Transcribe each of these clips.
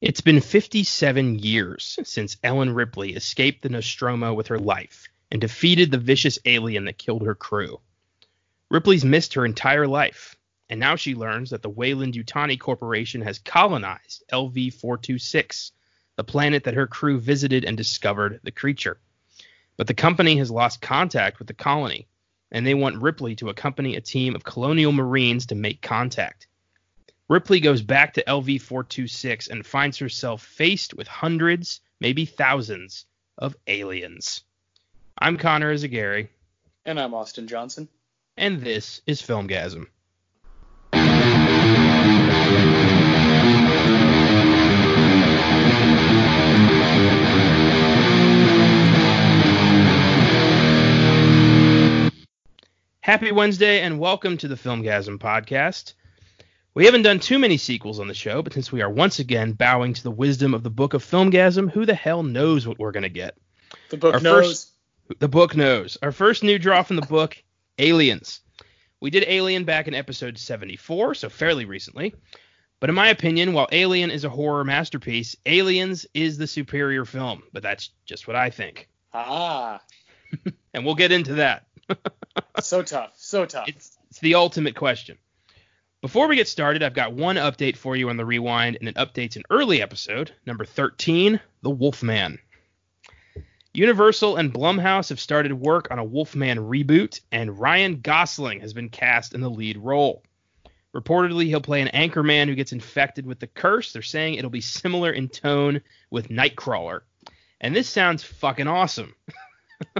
It's been 57 years since Ellen Ripley escaped the Nostromo with her life and defeated the vicious alien that killed her crew. Ripley's missed her entire life, and now she learns that the Weyland-Yutani Corporation has colonized LV 426, the planet that her crew visited and discovered the creature. But the company has lost contact with the colony, and they want Ripley to accompany a team of colonial marines to make contact. Ripley goes back to LV 426 and finds herself faced with hundreds, maybe thousands, of aliens. I'm Connor Eyzaguirre. And I'm Austin Johnson. And this is Filmgazm. Happy Wednesday and welcome to the Filmgazm podcast. We haven't done too many sequels on the show, but since we are once again bowing to the wisdom of the Book of Filmgazm, who the hell knows what we're going to get? The book Our knows. First, the book knows. Our first new draw from the book, Aliens. We did Alien back in episode 74, so fairly recently. But in my opinion, while Alien is a horror masterpiece, Aliens is the superior film. But that's just what I think. Ah. and we'll get into that. so tough. So tough. It's, it's the ultimate question. Before we get started, I've got one update for you on the rewind, and it updates an early episode, number 13, The Wolfman. Universal and Blumhouse have started work on a Wolfman reboot, and Ryan Gosling has been cast in the lead role. Reportedly, he'll play an anchorman who gets infected with the curse. They're saying it'll be similar in tone with Nightcrawler. And this sounds fucking awesome.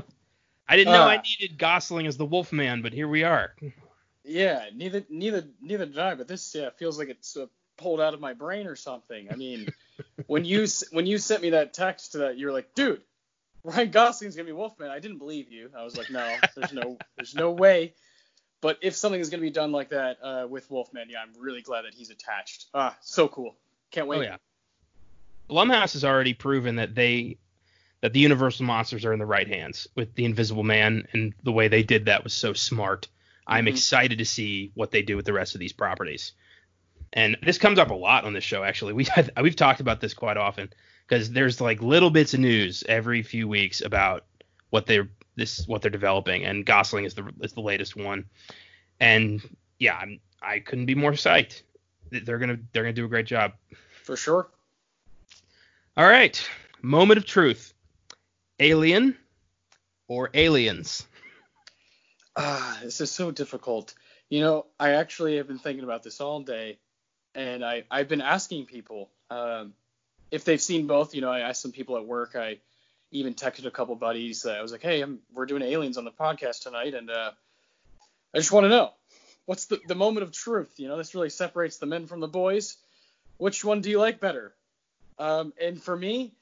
I didn't know uh, I needed Gosling as the Wolfman, but here we are. Yeah, neither neither neither did I, but this yeah feels like it's uh, pulled out of my brain or something. I mean, when you when you sent me that text that you were like, dude, Ryan Gosling's gonna be Wolfman. I didn't believe you. I was like, no, there's no there's no way. But if something is gonna be done like that uh, with Wolfman, yeah, I'm really glad that he's attached. Ah, so cool. Can't wait. Oh yeah. Blumhouse has already proven that they that the Universal monsters are in the right hands with the Invisible Man, and the way they did that was so smart. I'm mm-hmm. excited to see what they do with the rest of these properties. And this comes up a lot on this show, actually. We we've talked about this quite often because there's like little bits of news every few weeks about what they're this what they're developing, and Gosling is the is the latest one. And yeah, I'm, I couldn't be more psyched. They're gonna they're gonna do a great job. For sure. All right, moment of truth. Alien or aliens? Ah, this is so difficult. You know, I actually have been thinking about this all day, and I I've been asking people um, if they've seen both. You know, I asked some people at work. I even texted a couple buddies. Uh, I was like, hey, I'm, we're doing aliens on the podcast tonight, and uh, I just want to know what's the the moment of truth. You know, this really separates the men from the boys. Which one do you like better? Um, and for me,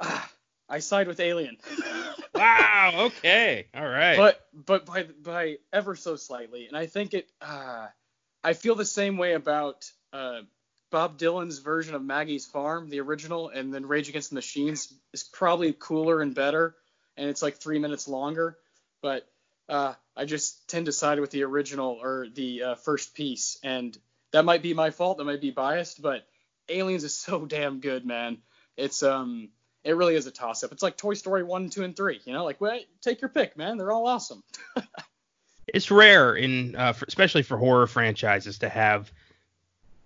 ah, I side with Alien. wow. Okay. All right. But but by by ever so slightly, and I think it. Uh, I feel the same way about uh, Bob Dylan's version of Maggie's Farm, the original, and then Rage Against the Machines is probably cooler and better, and it's like three minutes longer. But uh, I just tend to side with the original or the uh, first piece, and that might be my fault. That might be biased, but Aliens is so damn good, man. It's um it really is a toss up. It's like Toy Story 1, 2, and 3. You know, like, well, take your pick, man. They're all awesome. it's rare, in uh, for, especially for horror franchises, to have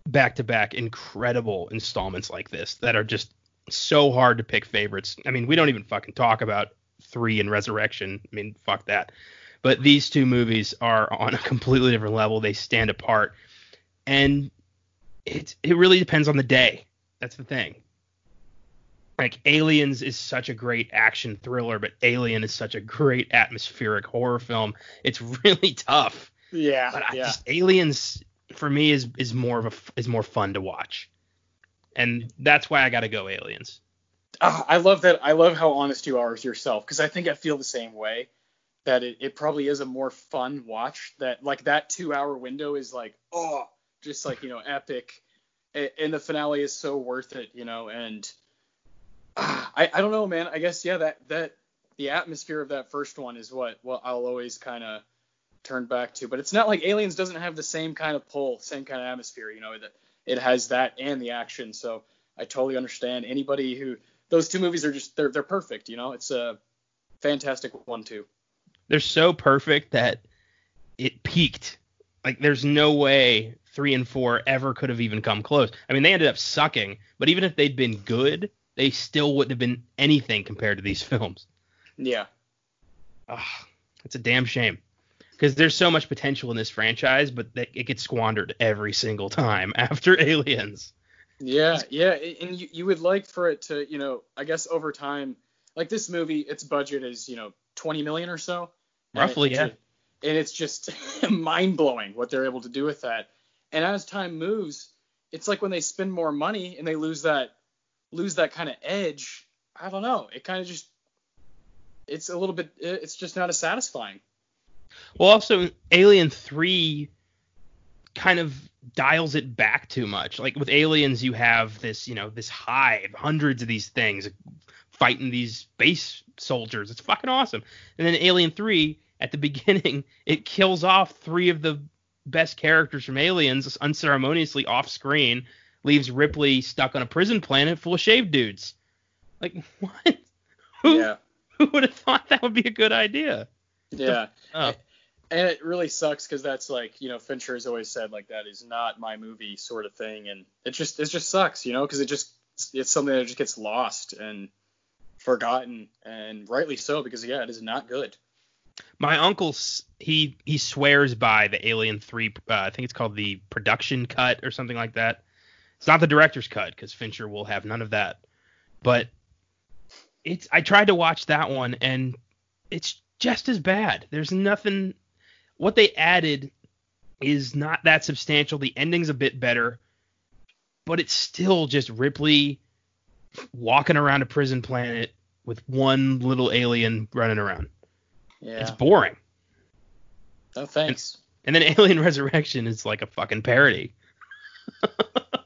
back to back incredible installments like this that are just so hard to pick favorites. I mean, we don't even fucking talk about 3 and Resurrection. I mean, fuck that. But these two movies are on a completely different level. They stand apart. And it, it really depends on the day. That's the thing like Aliens is such a great action thriller, but Alien is such a great atmospheric horror film. It's really tough. Yeah. But I yeah. just Aliens for me is is more of a is more fun to watch. And that's why I got to go Aliens. Uh, I love that. I love how honest you are with yourself because I think I feel the same way. That it, it probably is a more fun watch. That like that two hour window is like oh just like you know epic, and the finale is so worth it. You know and I, I don't know, man. I guess yeah, that that the atmosphere of that first one is what what I'll always kind of turn back to. But it's not like Aliens doesn't have the same kind of pull, same kind of atmosphere. You know, that it has that and the action. So I totally understand. Anybody who those two movies are just they're they're perfect. You know, it's a fantastic one too. They're so perfect that it peaked. Like there's no way three and four ever could have even come close. I mean, they ended up sucking, but even if they'd been good, they still wouldn't have been anything compared to these films. Yeah. Ugh, it's a damn shame because there's so much potential in this franchise, but it gets squandered every single time after Aliens. Yeah, yeah, and you, you would like for it to, you know, I guess over time, like this movie, its budget is, you know, 20 million or so. Roughly, and yeah. and it's just mind blowing what they're able to do with that. And as time moves, it's like when they spend more money and they lose that lose that kind of edge. I don't know. It kind of just it's a little bit it's just not as satisfying. Well, also Alien 3 kind of dials it back too much. Like with Aliens, you have this, you know, this hive, hundreds of these things fighting these space soldiers. It's fucking awesome. And then Alien 3, at the beginning, it kills off three of the best characters from Aliens unceremoniously off screen, leaves Ripley stuck on a prison planet full of shaved dudes. Like, what? Who, yeah. who would have thought that would be a good idea? Yeah. Oh. And it really sucks because that's like, you know, Fincher has always said like that is not my movie sort of thing, and it just it just sucks, you know, because it just it's something that just gets lost and forgotten, and rightly so because yeah, it is not good. My uncle he he swears by the Alien 3 uh, I think it's called the production cut or something like that. It's not the director's cut because Fincher will have none of that. But it's I tried to watch that one and it's just as bad. There's nothing what they added is not that substantial. The ending's a bit better, but it's still just Ripley walking around a prison planet with one little alien running around. Yeah. It's boring. No thanks. And, and then Alien Resurrection is like a fucking parody.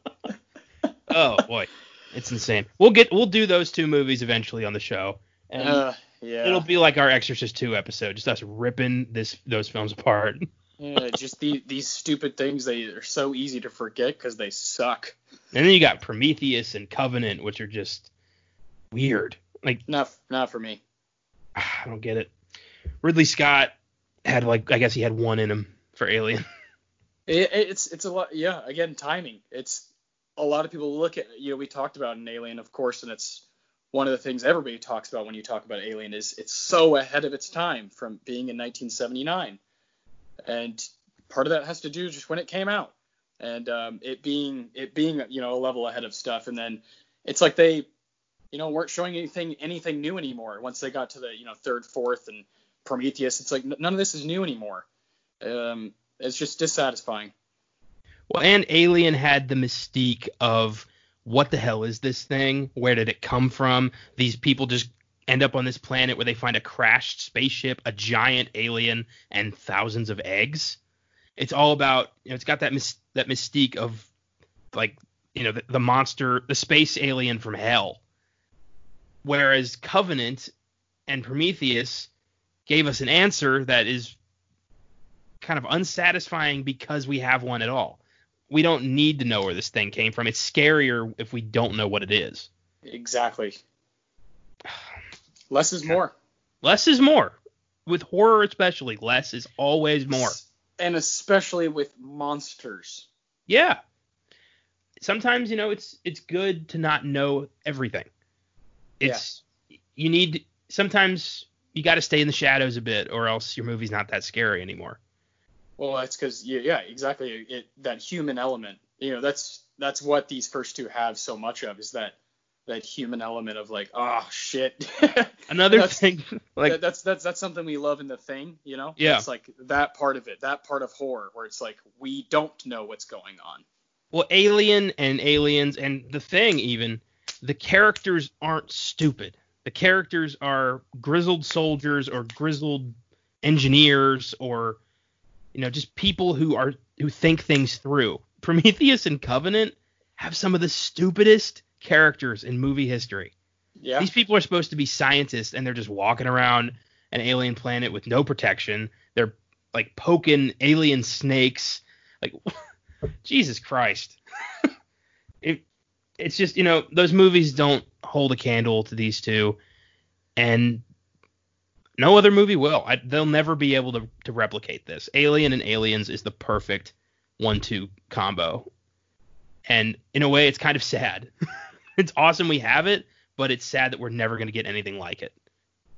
oh boy, it's insane. We'll get we'll do those two movies eventually on the show. And uh, yeah. It'll be like our Exorcist 2 episode, just us ripping this those films apart. Yeah, just the, these stupid things they are so easy to forget because they suck. And then you got Prometheus and Covenant, which are just weird. Like not not for me. I don't get it. Ridley Scott had like I guess he had one in him for Alien. It, it's it's a lot. Yeah, again, timing. It's a lot of people look at you know we talked about an Alien, of course, and it's one of the things everybody talks about when you talk about Alien is it's so ahead of its time from being in 1979, and part of that has to do just when it came out and um, it being it being you know a level ahead of stuff, and then it's like they you know weren't showing anything anything new anymore once they got to the you know third, fourth, and Prometheus. It's like none of this is new anymore. Um, it's just dissatisfying. Well, and Alien had the mystique of what the hell is this thing? Where did it come from? These people just end up on this planet where they find a crashed spaceship, a giant alien, and thousands of eggs. It's all about, you know, it's got that mis- that mystique of like, you know, the, the monster, the space alien from hell. Whereas Covenant and Prometheus gave us an answer that is kind of unsatisfying because we have one at all we don't need to know where this thing came from. It's scarier if we don't know what it is. Exactly. Less is more. Less is more. With horror especially, less is always more. And especially with monsters. Yeah. Sometimes, you know, it's it's good to not know everything. It's yeah. you need sometimes you got to stay in the shadows a bit or else your movie's not that scary anymore. Well, that's because yeah, yeah, exactly. It, that human element, you know, that's that's what these first two have so much of is that that human element of like, oh shit. Another thing, like that, that's that's that's something we love in the thing, you know. Yeah. It's like that part of it, that part of horror where it's like we don't know what's going on. Well, Alien and Aliens and the Thing even, the characters aren't stupid. The characters are grizzled soldiers or grizzled engineers or you know, just people who are who think things through. Prometheus and Covenant have some of the stupidest characters in movie history. Yeah. These people are supposed to be scientists and they're just walking around an alien planet with no protection. They're like poking alien snakes. Like Jesus Christ. it it's just you know those movies don't hold a candle to these two, and no other movie will. I, they'll never be able to to replicate this. Alien and Aliens is the perfect one-two combo, and in a way, it's kind of sad. it's awesome we have it, but it's sad that we're never going to get anything like it.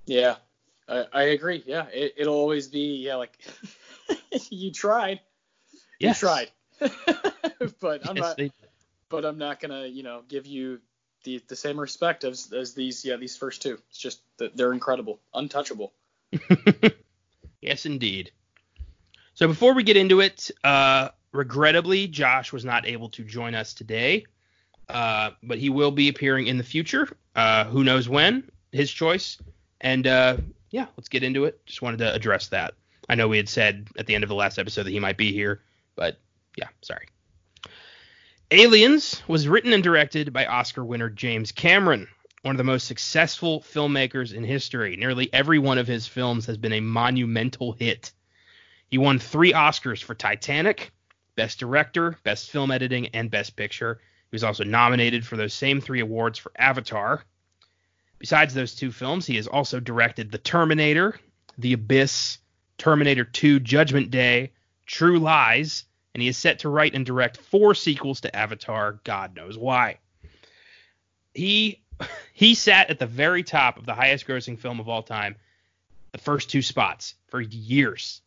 Yeah, I, I agree. Yeah, it, it'll always be yeah like you tried. Yes. You tried. but I'm Yes, not. they- But I'm not gonna you know give you the the same respect as as these yeah these first two. It's just that they're incredible, untouchable. yes, indeed. So before we get into it, uh, regrettably, Josh was not able to join us today, uh, but he will be appearing in the future. Uh, who knows when? His choice. And uh, yeah, let's get into it. Just wanted to address that. I know we had said at the end of the last episode that he might be here, but yeah, sorry. Aliens was written and directed by Oscar winner James Cameron, one of the most successful filmmakers in history. Nearly every one of his films has been a monumental hit. He won three Oscars for Titanic, Best Director, Best Film Editing, and Best Picture. He was also nominated for those same three awards for Avatar. Besides those two films, he has also directed The Terminator, The Abyss, Terminator 2 Judgment Day, True Lies, and he is set to write and direct four sequels to Avatar, God knows why. He he sat at the very top of the highest grossing film of all time, the first two spots for years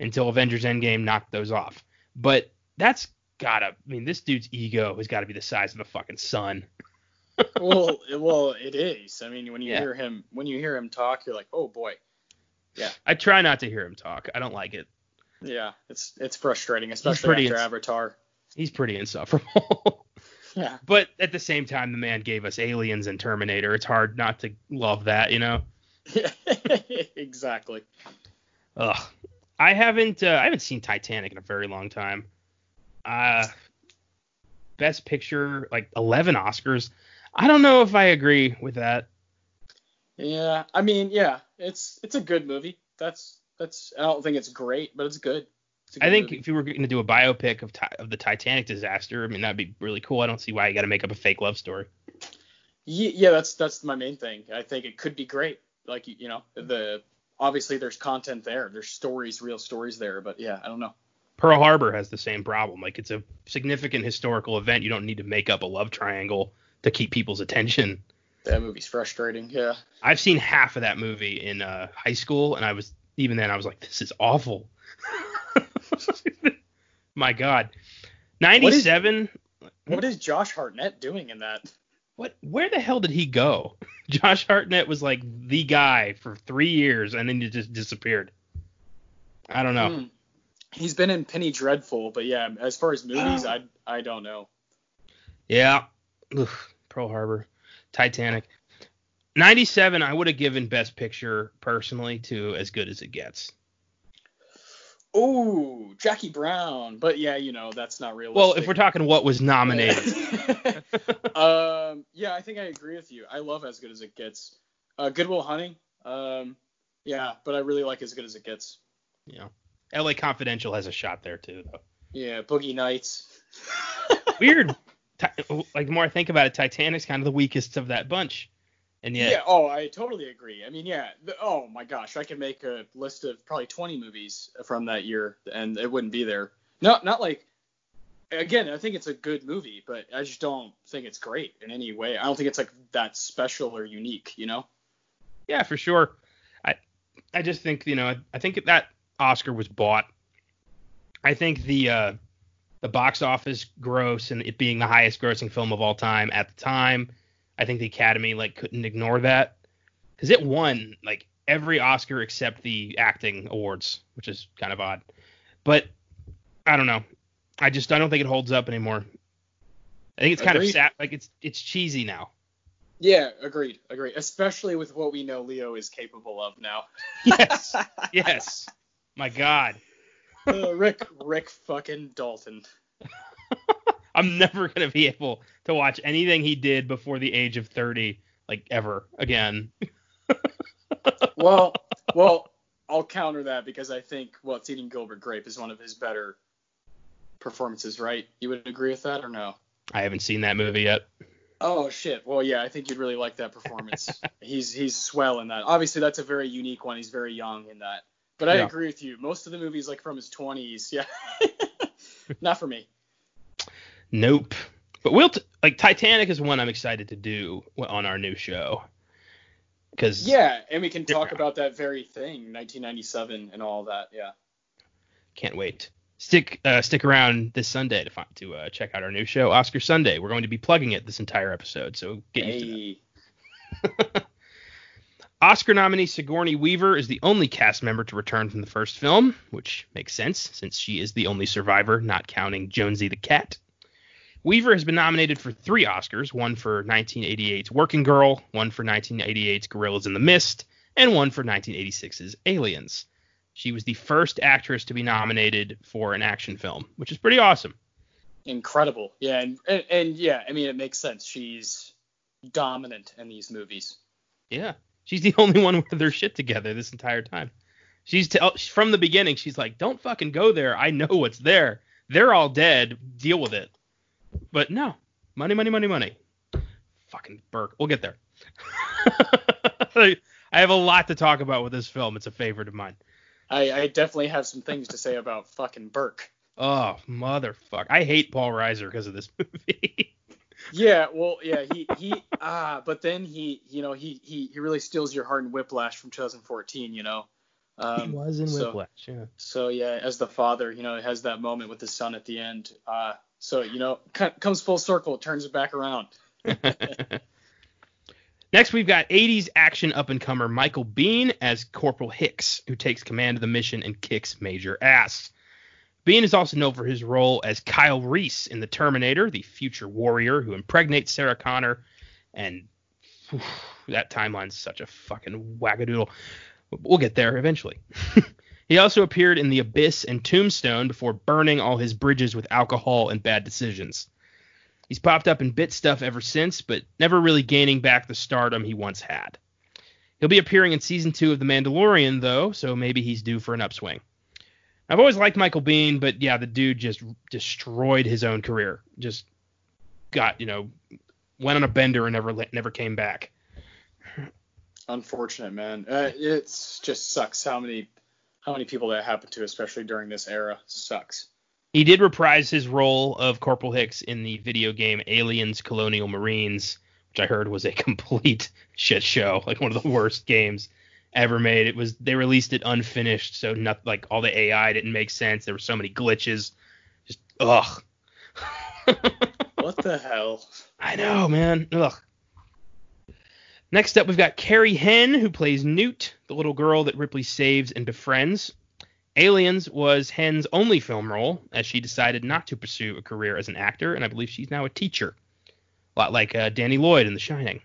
until Avengers Endgame knocked those off. But that's gotta I mean this dude's ego has got to be the size of the fucking sun. well, well, it is. I mean, when you Yeah. hear him when you hear him talk, you're like, oh boy. Yeah. I try not to hear him talk. I don't like it. Yeah, it's it's frustrating, especially after ins- Avatar. He's pretty insufferable. Yeah. but at the same time, the man gave us Aliens and Terminator. It's hard not to love that, you know. exactly. Ugh. I haven't uh, I haven't seen Titanic in a very long time. Uh best picture like 11 Oscars. I don't know if I agree with that. Yeah, I mean, yeah, it's it's a good movie. That's that's I don't think it's great, but it's good. It's I think movie. if you were going to do a biopic of of the Titanic disaster, I mean that'd be really cool. I don't see why you got to make up a fake love story. Ye- yeah, that's that's my main thing. I think it could be great. Like you you know, the obviously there's content there. There's stories, real stories there, but yeah, I don't know. Pearl Harbor has the same problem. Like it's a significant historical event. You don't need to make up a love triangle to keep people's attention. That movie's frustrating. Yeah. I've seen half of that movie in uh, high school, and I was even then I was like, this is awful. My God, ninety-seven. What is Josh Hartnett doing in that? What? Where the hell did he go? Josh Hartnett was like the guy for three years, and then he just disappeared. I don't know. Hmm. He's been in Penny Dreadful, but yeah, as far as movies. I I don't know. Yeah. Oof, Pearl Harbor, Titanic. 97, I would have given Best Picture personally to As Good as It Gets. Oh, Jackie Brown, but yeah, you know that's not realistic. Well, if we're talking what was nominated, um, yeah, I think I agree with you. I love As Good as It Gets. Uh, Good Will Hunting. Um, yeah, but I really like As Good as It Gets. Yeah. LA Confidential has a shot there too, though. Yeah, Boogie Nights. Weird. Like the more I think about it, Titanic's kind of the weakest of that bunch, and Yeah. Oh, I totally agree. I mean, yeah. The, oh my gosh, I could make a list of probably 20 movies from that year, and it wouldn't be there. No, not like. Again, I think it's a good movie, but I just don't think it's great in any way. I don't think it's like that special or unique, you know? yeah, for sure. I I just think you know I think that Oscar was bought. I think the uh, the box office gross and it being the highest grossing film of all time at the time, I think the Academy like couldn't ignore that because it won like every Oscar except the acting awards, which is kind of odd. But I don't know. I just I don't think it holds up anymore. I think it's kind Agreed. of sad. Like it's it's cheesy now. Yeah, agreed, agreed. Especially with what we know Leo is capable of now. Yes, yes. My God. Uh, Rick, Rick fucking Dalton. I'm never gonna be able to watch anything he did before the age of 30, like ever again. Well, well, I'll counter that because I think what's eating Gilbert Grape is one of his better performances, right? You would agree with that or no? I haven't seen that movie yet. Oh shit. Well, yeah, I think you'd really like that performance. he's he's swell in that. Obviously, that's a very unique one. He's very young in that. But I Yeah. agree with you. Most of the movies like from his 20s, yeah. Not for me. Nope. But we'll t- like Titanic is one I'm excited to do on our new show. Because Yeah, and we can talk about that very thing, 1997 and all that. Yeah. can't wait. Stick uh, stick around this Sunday to find, to uh, check out our new show, Oscar Sunday. We're going to be plugging it this entire episode, so get used to that. Oscar nominee Sigourney Weaver is the only cast member to return from the first film, which makes sense since she is the only survivor, not counting Jonesy the cat. Weaver has been nominated for three Oscars one for 1988's Working Girl, one for 1988's Gorillas in the Mist, and one for 1986's Aliens. She was the first actress to be nominated for an action film, which is pretty awesome. Incredible. Yeah, and, and and yeah, I mean it makes sense. She's dominant in these movies. Yeah, she's the only one with their shit together this entire time. She's tell oh, from the beginning. She's like, "Don't fucking go there. I know what's there. They're all dead. Deal with it." But no, money, money, money, money. Fucking Burke. We'll get there. I have a lot to talk about with this film. It's a favorite of mine. I, I definitely have some things to say about fucking Burke. Oh motherfucker! I hate Paul Reiser because of this movie. Yeah, well, yeah, he he ah, but then he, you know, he he he really steals your heart in Whiplash from 2014, you know. Um, he was in so- Whiplash. Yeah. So yeah, as the father, you know, has that moment with his son at the end. Uh, so you know, co- comes full circle, turns it back around. Next, we've got 80s action up and comer Michael Biehn as Corporal Hicks, who takes command of the mission and kicks major ass. Biehn is also known for his role as Kyle Reese in The Terminator, the future warrior who impregnates Sarah Connor, and whew, that timeline's such a fucking wackadoodle. We'll get there eventually. he also appeared in The Abyss and Tombstone before burning all his bridges with alcohol and bad decisions. He's popped up in bit stuff ever since, but never really gaining back the stardom he once had. He'll be appearing in season two of The Mandalorian, though, so maybe he's due for an upswing. I've always liked Michael Biehn, but yeah, the dude just destroyed his own career. Just got, you know, went on a bender and never never came back. Unfortunate, man. Uh, it's just sucks how many how many people that happened to, especially during this era. Sucks. He did reprise his role of Corporal Hicks in the video game Aliens Colonial Marines, which I heard was a complete shit show, like one of the worst games ever made. It was they released it unfinished, so not like all the AI didn't make sense. There were so many glitches. Just ugh. What the hell? I know, man. Ugh. Next up, we've got Carrie Henn, who plays Newt, the little girl that Ripley saves and befriends. Aliens was Henn's only film role, as she decided not to pursue a career as an actor, and I believe she's now a teacher. A lot like uh, Danny Lloyd in The Shining.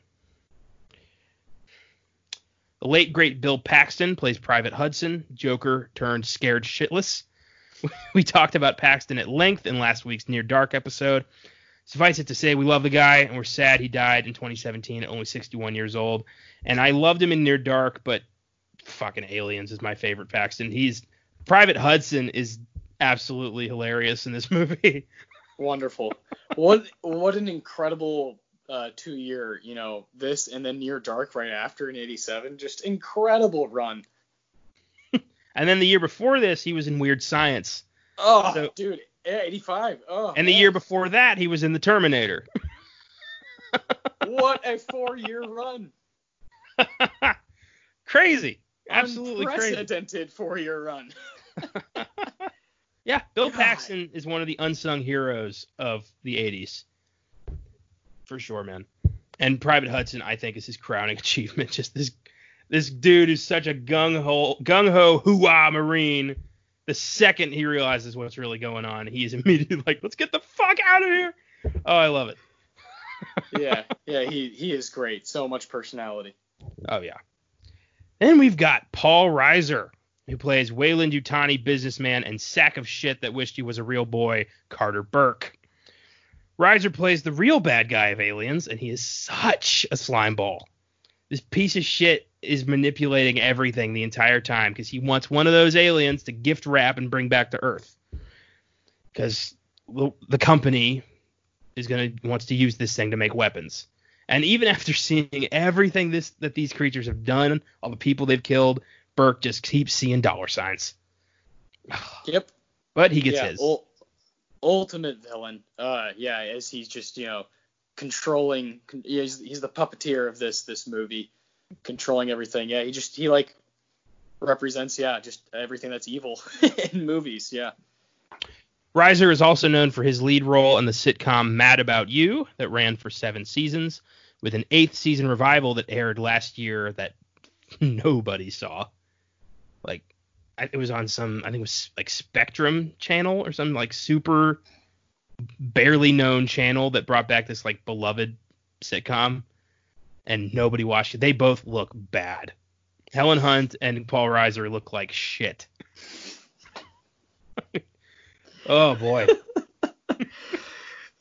The late, great Bill Paxton plays Private Hudson, Joker turned scared shitless. we talked about Paxton at length in last week's Near Dark episode. Suffice it to say, we love the guy, and we're sad he died in 2017 at only 61 years old. And I loved him in Near Dark, but fucking Aliens is my favorite Paxton. He's Private Hudson is absolutely hilarious in this movie. Wonderful. what what an incredible uh, two year, you know, this and then Near Dark right after in '87. Just incredible run. and then the year before this, he was in Weird Science. Oh, So- dude, yeah, 85. Oh, And the man. year before that, he was in The Terminator. what a four year run. crazy. Absolutely crazy. Unprecedented four year run. Yeah, Bill God. Paxton is one of the unsung heroes of the 80s. For sure, man. And Private Hudson, I think, is his crowning achievement. Just this this dude is such a gung ho gung ho hoo-ah marine. The second he realizes what's really going on, he's immediately like, "Let's get the fuck out of here!" Oh, I love it. yeah, yeah, he he is great. So much personality. Oh yeah. Then we've got Paul Reiser, who plays Weyland-Yutani businessman and sack of shit that wished he was a real boy, Carter Burke. Reiser plays the real bad guy of Aliens, and he is such a slime ball. This piece of shit is manipulating everything the entire time because he wants one of those aliens to gift wrap and bring back to Earth. Because the, the company is gonna wants to use this thing to make weapons. And even after seeing everything this that these creatures have done, all the people they've killed, Burke just keeps seeing dollar signs. Yep. But he gets yeah, his. ul- ultimate villain. Uh, yeah, as he's just you know controlling. Con- he's he's the puppeteer of this this movie, controlling everything. Yeah, he just he like represents yeah just everything that's evil in movies. Yeah. Reiser is also known for his lead role in the sitcom Mad About You that ran for seven seasons, with an eighth season revival that aired last year that nobody saw. Like, it was on some, I think it was like Spectrum channel or some like super barely known channel that brought back this like beloved sitcom, and nobody watched it. They both look bad. Helen Hunt and Paul Reiser look like shit. oh boy.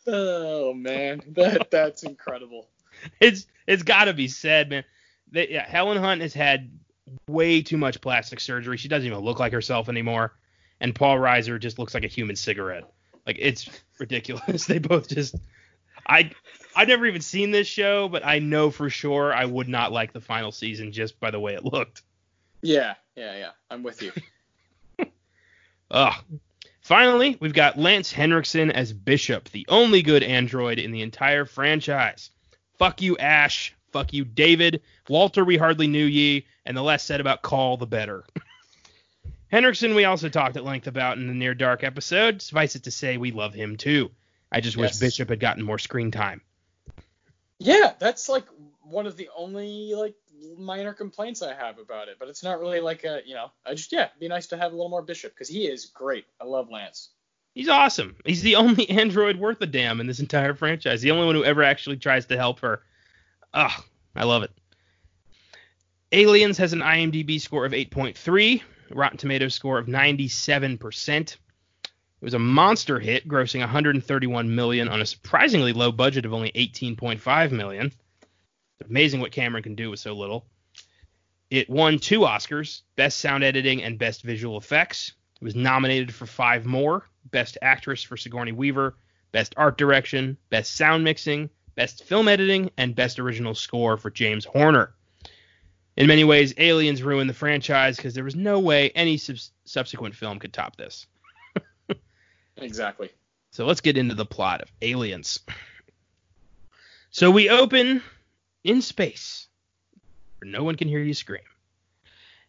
Oh man, that that's incredible. it's it's got to be said, man. That yeah, Helen Hunt has had way too much plastic surgery. She doesn't even look like herself anymore. And Paul Reiser just looks like a human cigarette. Like it's ridiculous. they both just I I've never even seen this show, but I know for sure I would not like the final season just by the way it looked. Yeah, yeah, yeah. I'm with you. Ugh. Finally, we've got Lance Henriksen as Bishop, the only good android in the entire franchise. Fuck you, Ash. Fuck you, David. Walter, we hardly knew ye, and the less said about Call, the better. Henriksen, we also talked at length about in the Near Dark episode. Suffice it to say, we love him too. I just Yes. wish Bishop had gotten more screen time. Yeah, that's like one of the only like minor complaints I have about it, but it's not really like a you know I just yeah it'd be nice to have a little more Bishop because he is great. I love Lance. He's awesome. He's the only android worth a damn in this entire franchise. The only one who ever actually tries to help her. Ugh, I love it. Aliens has an IMDb score of 8.3, Rotten Tomatoes score of 97%. It was a monster hit, grossing 131 million on a surprisingly low budget of only 18.5 million. It's amazing what Cameron can do with so little. It won two Oscars, Best Sound Editing and Best Visual Effects. It was nominated for five more Best Actress for Sigourney Weaver, Best Art Direction, Best Sound Mixing, Best Film Editing, and Best Original Score for James Horner. In many ways, Aliens ruined the franchise because there was no way any subs- subsequent film could top this. Exactly. So let's get into the plot of Aliens. So we open in space where no one can hear you scream.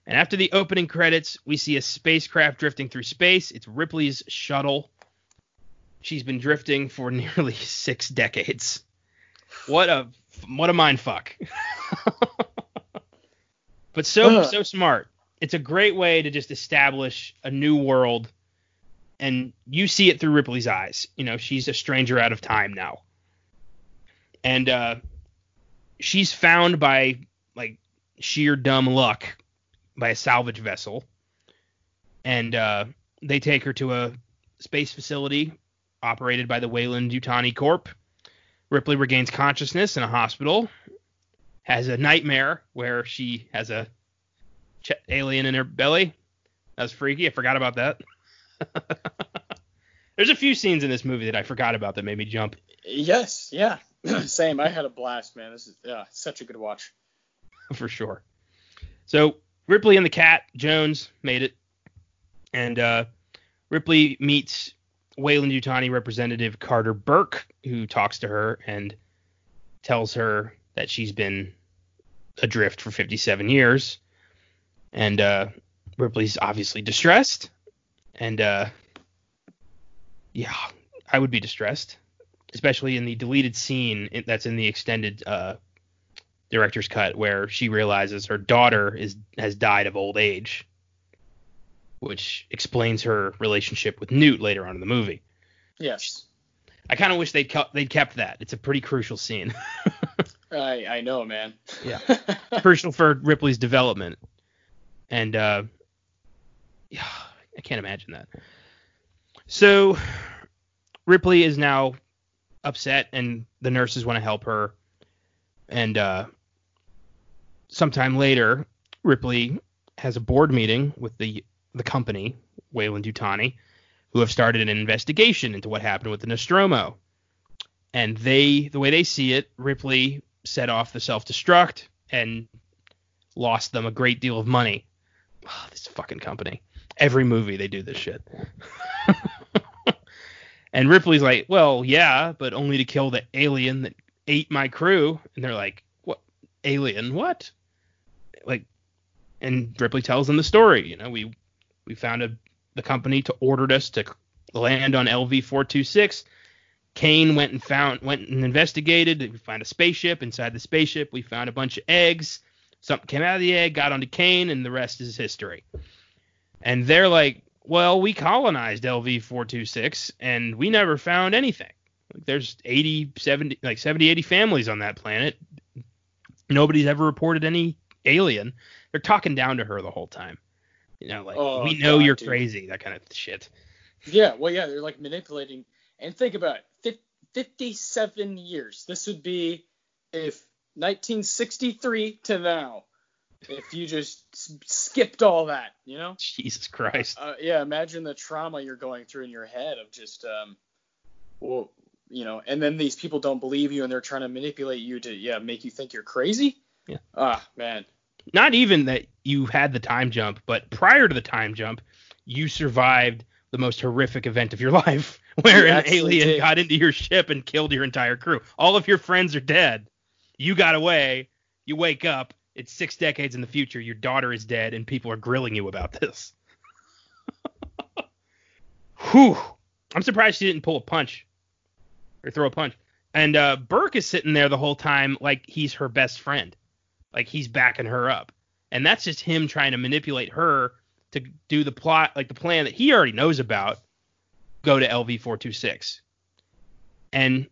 And after the opening credits, we see a spacecraft drifting through space. It's Ripley's shuttle. She's been drifting for nearly six decades. What a what a mind fuck. but so Ugh. so smart. It's a great way to just establish a new world and you see it through Ripley's eyes. You know, she's a stranger out of time now. And uh, she's found by like sheer dumb luck by a salvage vessel. And uh, they take her to a space facility operated by the Weyland-Yutani Corp. Ripley regains consciousness in a hospital, has a nightmare where she has a ch- alien in her belly. That's freaky. I forgot about that. There's a few scenes in this movie that I forgot about that made me jump. Yes, yeah. Same. I had a blast, man. This is yeah, such a good watch. for sure. So Ripley and the cat Jones made it, and uh, Ripley meets Weyland-Yutani representative Carter Burke, who talks to her and tells her that she's been adrift for 57 years, and uh, Ripley's obviously distressed, and uh, yeah, I would be distressed, especially in the deleted scene that's in the extended uh, director's cut where she realizes her daughter is has died of old age, which explains her relationship with Newt later on in the movie. Yes. I kind of wish they'd cu- they'd kept that. It's a pretty crucial scene, I I know, man. Yeah. crucial for Ripley's development, and uh, yeah, I can't imagine that. So Ripley is now upset, and the nurses want to help her, and uh, sometime later, Ripley has a board meeting with the the company Weyland-Yutani, who have started an investigation into what happened with the Nostromo. And they, the way they see it, Ripley set off the self-destruct and lost them a great deal of money. Oh, this fucking company. Every movie they do this shit. and Ripley's like, well, yeah, but only to kill the alien that ate my crew. And they're like, what? Alien? What? Like, and Ripley tells them the story. You know, we we found a the company to ordered us to land on LV four two six. Kane went and found went and investigated. We found a spaceship. Inside the spaceship, we found a bunch of eggs. Something came out of the egg, got onto Kane, and the rest is history. And they're like, well, we colonized LV four two six, and we never found anything. Like, There's 80, 70, like 70, 80 families on that planet. Nobody's ever reported any alien. They're talking down to her the whole time. You know, like Oh, we know God, you're dude. crazy, that kind of shit. Yeah, well, yeah, they're like manipulating. And think about it, fif- 57 years. This would be if 1963 to now. If you just s- skipped all that, you know? Jesus Christ. Uh, yeah, imagine the trauma you're going through in your head of just, um, well, you know, and then these people don't believe you and they're trying to manipulate you to, yeah, make you think you're crazy. Yeah. Ah, man. Not even that you had the time jump, but prior to the time jump, you survived the most horrific event of your life, where an alien did. got into your ship and killed your entire crew. All of your friends are dead. You got away. You wake up. It's six decades in the future. Your daughter is dead, and people are grilling you about this. Whew. I'm surprised she didn't pull a punch or throw a punch. And uh, Burke is sitting there the whole time like he's her best friend, like he's backing her up, and that's just him trying to manipulate her to do the plot, like the plan that he already knows about. Go to LV four two six, and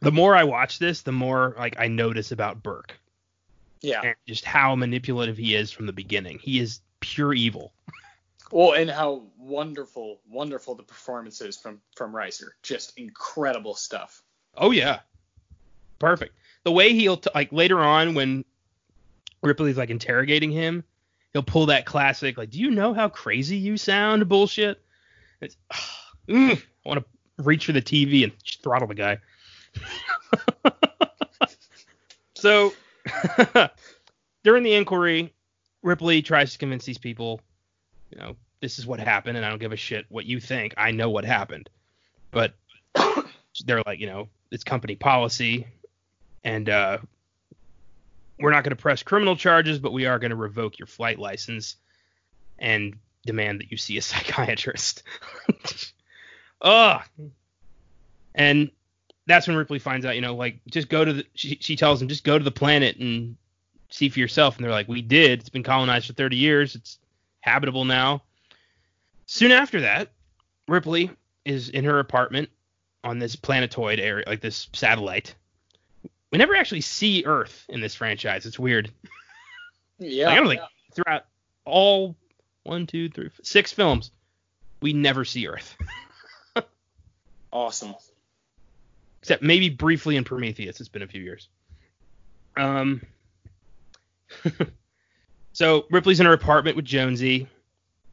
the more I watch this, the more like I notice about Burke Yeah. and just how manipulative he is from the beginning. He is pure evil. Well, and how wonderful, wonderful the performance is from from Reiser. Just incredible stuff. Oh yeah, perfect. The way he'll t- like later on when Ripley's like interrogating him, he'll pull that classic like, "Do you know how crazy you sound?" bullshit. It's, ugh, I want to reach for the TV and throttle the guy. so during the inquiry, Ripley tries to convince these people, you know, this is what happened, and I don't give a shit what you think. I know what happened, but they're like, you know, it's company policy, and uh, we're not going to press criminal charges, but we are going to revoke your flight license and demand that you see a psychiatrist. Ugh. And that's when Ripley finds out, you know, like just go to the. She, she tells him just go to the planet and see for yourself. And they're like, we did. It's been colonized for 30 years. It's habitable now. Soon after that, Ripley is in her apartment on this planetoid area, like this satellite. We never actually see Earth in this franchise. It's weird. Yeah. Like, I don't think throughout all one, two, three, f- six films, we never see Earth, Awesome. except maybe briefly in Prometheus. It's been a few years. Um. so Ripley's in her apartment with Jonesy.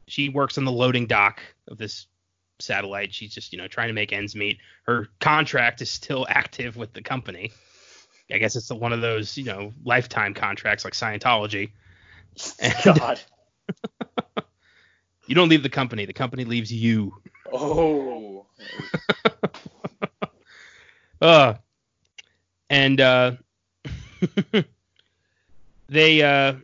She works on the loading dock of this satellite. She's just, you know, trying to make ends meet. Her contract is still active with the company. I guess it's one of those, you know, lifetime contracts like Scientology. And God. you don't leave the company, the company leaves you. Oh. Uh, and uh, they uh,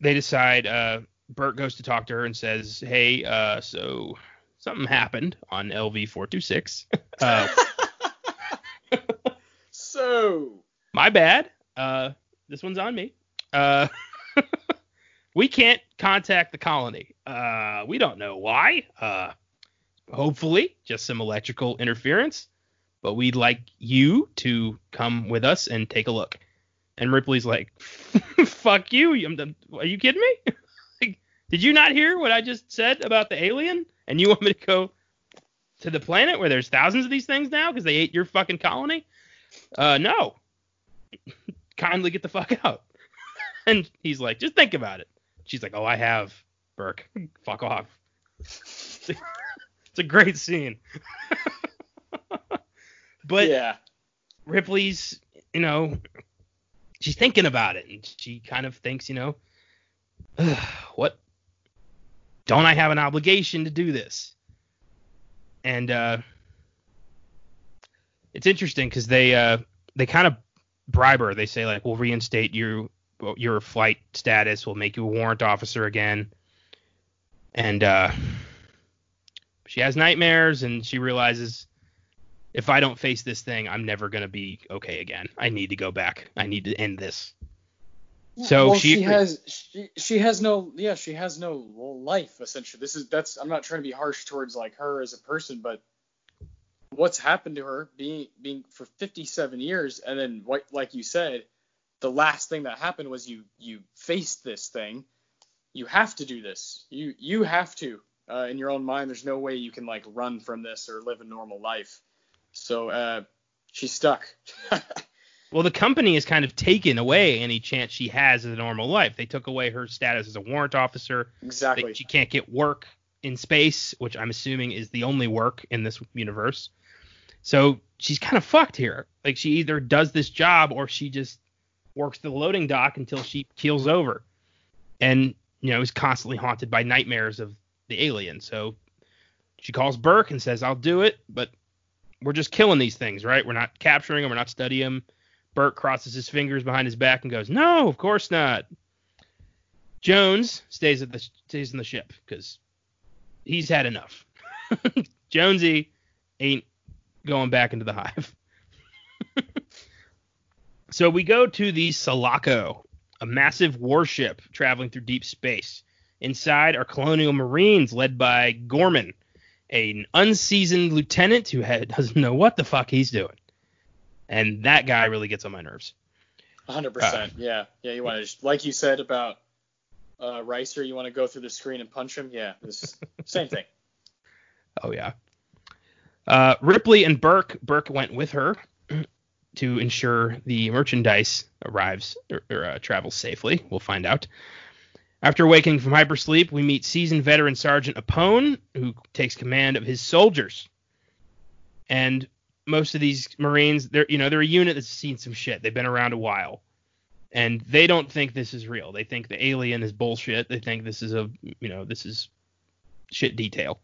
they decide. Uh, Bert goes to talk to her and says, "Hey, uh, so something happened on LV four two six. Uh, so. my bad. Uh, this one's on me. Uh, we can't contact the colony. Uh, we don't know why. Uh, hopefully, just some electrical interference. But we'd like you to come with us and take a look. And Ripley's like, "Fuck you! Are you kidding me? Like, Did you not hear what I just said about the alien? And you want me to go to the planet where there's thousands of these things now because they ate your fucking colony? Uh, no. Kindly get the fuck out. and he's like, just think about it. She's like, oh, I have, Burke. Fuck off. it's a great scene. But yeah. Ripley's, you know, she's thinking about it, and she kind of thinks, you know, what? Don't I have an obligation to do this? And uh, it's interesting because they uh, they kind of bribe her. They say like, we'll reinstate you your flight status, we'll make you a warrant officer again. And uh, she has nightmares, and she realizes if I don't face this thing, I'm never gonna be okay again. I need to go back. I need to end this. So well, she, she has she, she has no yeah she has no life essentially. This is that's I'm not trying to be harsh towards like her as a person, but what's happened to her being being for 57 years and then what like you said, the last thing that happened was you you faced this thing. You have to do this. You you have to uh, in your own mind. There's no way you can like run from this or live a normal life. So uh, she's stuck. well, the company has kind of taken away any chance she has of a normal life. They took away her status as a warrant officer. Exactly. They, she can't get work in space, which I'm assuming is the only work in this universe. So she's kind of fucked here. Like she either does this job or she just works the loading dock until she keels over, and you know is constantly haunted by nightmares of the alien. So she calls Burke and says, "I'll do it, but we're just killing these things, right? We're not capturing them. We're not studying them." Burke crosses his fingers behind his back and goes, "No, of course not." Jones stays at the stays in the ship because he's had enough. Jonesy ain't going back into the hive. So we go to the Sulaco, a massive warship traveling through deep space. Inside are colonial marines led by Gorman, an unseasoned lieutenant who had, doesn't know what the fuck he's doing. And that guy really gets on my nerves. 100%. Uh, yeah. Yeah, you want to like you said about uh, Reiser, you want to go through the screen and punch him? Yeah, this same thing. Oh yeah. Uh, Ripley and Burke. Burke went with her to ensure the merchandise arrives or, or uh, travels safely. We'll find out. After waking from hypersleep, we meet seasoned veteran Sergeant Apone, who takes command of his soldiers. And most of these Marines, they're you know they're a unit that's seen some shit. They've been around a while, and they don't think this is real. They think the alien is bullshit. They think this is a you know this is shit detail.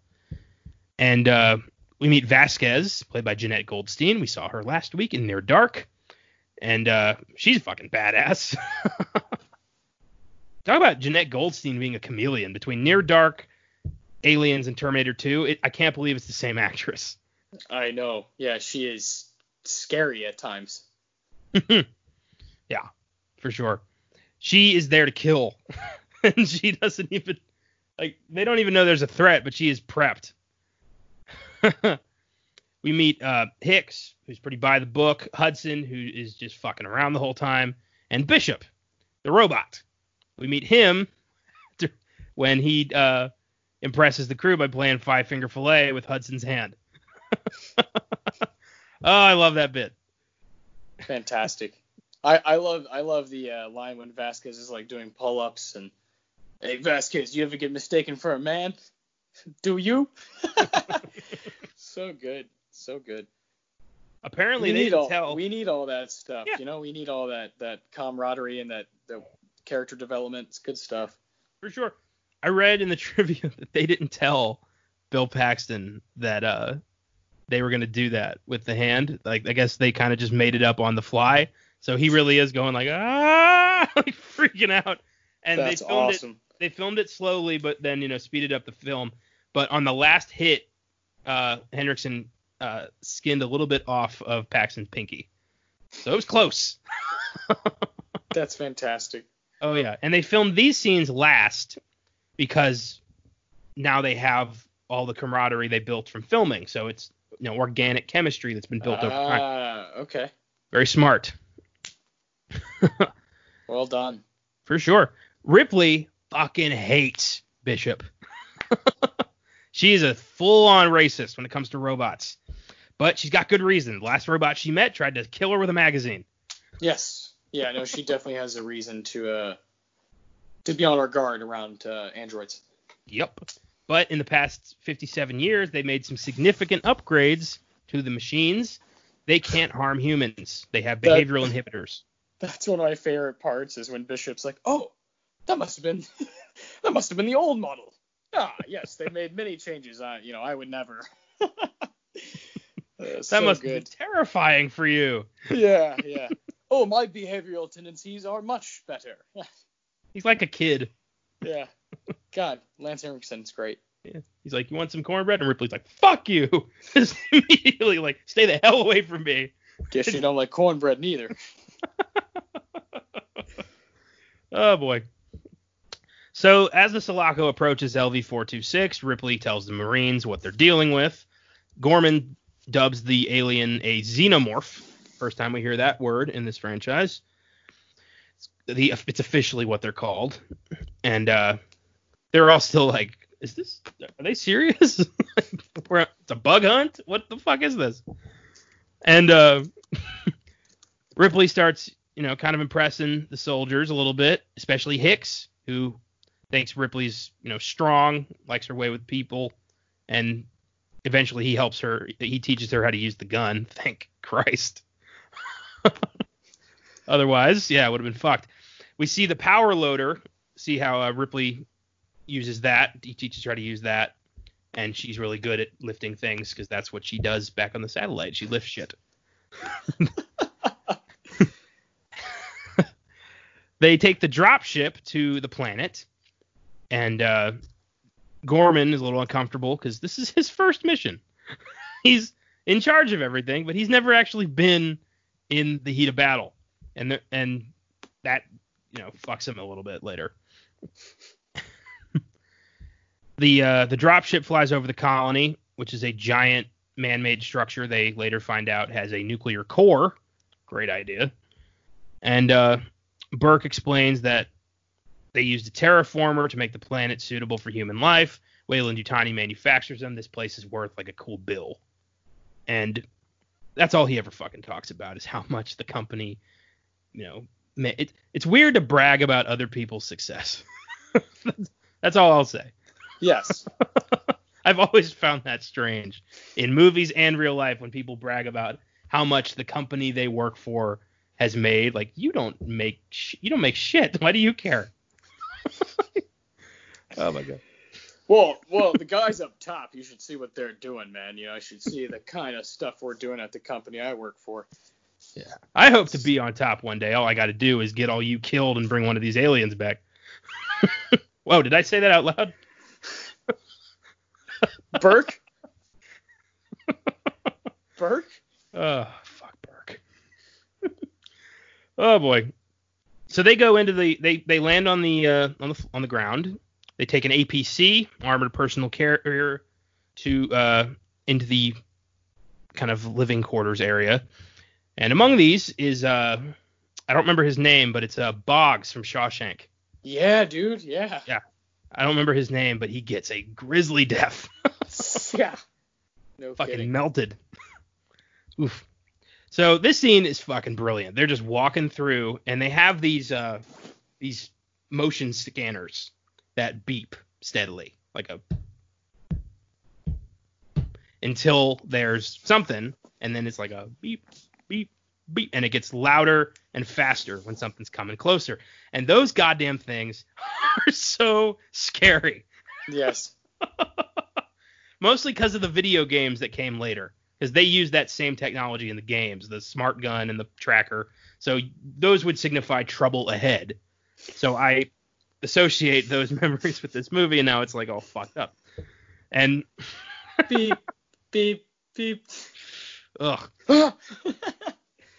And uh, we meet Vasquez, played by Jenette Goldstein. We saw her last week in Near Dark, and uh, she's fucking badass. Talk about Jenette Goldstein being a chameleon between Near Dark, Aliens, and Terminator 2. It, I can't believe it's the same actress. I know. Yeah, she is scary at times. yeah, for sure. She is there to kill, and she doesn't even like. They don't even know there's a threat, but she is prepped. we meet uh, Hicks, who's pretty by the book, Hudson, who is just fucking around the whole time, and Bishop, the robot. We meet him when he uh, impresses the crew by playing Five Finger Fillet with Hudson's hand. oh, I love that bit. Fantastic. I, I love I love the uh, line when Vasquez is like doing pull ups and hey Vasquez, you ever get mistaken for a man? Do you? So good, so good. Apparently, we they need all, tell. We need all that stuff. Yeah. You know, we need all that that camaraderie and that the character development. It's good stuff. For sure. I read in the trivia that they didn't tell Bill Paxton that uh they were gonna do that with the hand. Like I guess they kind of just made it up on the fly. So he really is going like ah, like freaking out. And That's they filmed awesome. it. They filmed it slowly, but then you know speeded up the film. But on the last hit, uh, Henriksen uh, skinned a little bit off of Paxton's pinky, so it was close. That's fantastic. Oh yeah, and they filmed these scenes last because now they have all the camaraderie they built from filming. So it's you know organic chemistry that's been built over time. Ah, okay. Very smart. Well done. For sure. Ripley fucking hates Bishop. she is a full-on racist when it comes to robots. But she's got good reason. The last robot she met tried to kill her with a magazine. Yes. Yeah. No, she definitely has a reason to uh to be on our guard around uh, androids. Yep. But in the past 57 years, they made some significant upgrades to the machines, they can't harm humans. They have That- behavioral inhibitors. That's one of my favorite parts is when Bishop's like, "Oh, that must have been that must have been the old model." Ah, yes, they made many changes. I, you know, I would never. Uh, That so must be terrifying for you. yeah, yeah. Oh, my behavioral tendencies are much better. He's like a kid. yeah. God, Lance Henriksen's great. Yeah. He's like, "You want some cornbread?" And Ripley's like, "Fuck you!" Just immediately like, "Stay the hell away from me." Guess you don't like cornbread neither. Oh boy. So as the Sulaco approaches LV-426, Ripley tells the Marines what they're dealing with. Gorman dubs the alien a xenomorph. First time we hear that word in this franchise. The it's officially what they're called, and uh, they're all still like, "Is this? Are they serious? We're, it's a bug hunt? What the fuck is this?" And uh, Ripley starts, you know, kind of impressing the soldiers a little bit, especially Hicks, who thinks Ripley's, you know, strong, likes her way with people, and eventually he helps her. He teaches her how to use the gun. Thank Christ. Otherwise, yeah, it would have been fucked. We see the power loader. See how uh, Ripley uses that. He teaches her how to use that, and she's really good at lifting things because that's what she does back on the satellite. She lifts shit. they take the drop ship to the planet, and uh, Gorman is a little uncomfortable because this is his first mission. he's in charge of everything, but he's never actually been in the heat of battle, and and that you know fucks him a little bit later. the uh, the drop ship flies over the colony, which is a giant man-made structure. They later find out has a nuclear core. Great idea. And uh, Burke explains that they used a terraformer to make the planet suitable for human life. Weyland-Yutani manufactures them. This place is worth like a cool bill. And that's all he ever fucking talks about is how much the company, you know, it, it's weird to brag about other people's success. that's all I'll say. Yes. I've always found that strange in movies and real life when people brag about how much the company they work for has made. Like you don't make sh- you don't make shit. Why do you care? oh my god. Well, well, the guys up top, you should see what they're doing, man. You know, I should see the kind of stuff we're doing at the company I work for. Yeah. I hope to be on top one day. All I got to do is get all you killed and bring one of these aliens back. Whoa, did I say that out loud? Burke? Burke? Oh, fuck Burke. oh boy. So they go into the they they land on the uh, on the on the ground. They take an APC armored personal carrier to uh, into the kind of living quarters area. And among these is uh I don't remember his name, but it's uh Boggs from Shawshank. Yeah, dude. Yeah. Yeah. I don't remember his name, but he gets a grisly death. yeah. No fucking kidding. melted. Oof. So this scene is fucking brilliant. They're just walking through, and they have these uh these motion scanners that beep steadily, like a until there's something, and then it's like a beep, beep, beep, and it gets louder and faster when something's coming closer. And those goddamn things are so scary Yes. mostly because of the video games that came later because they use that same technology in the games the smart gun and the tracker. So those would signify trouble ahead. So i associate those memories with this movie and now it's like all fucked up. And beep, beep, beep. ugh.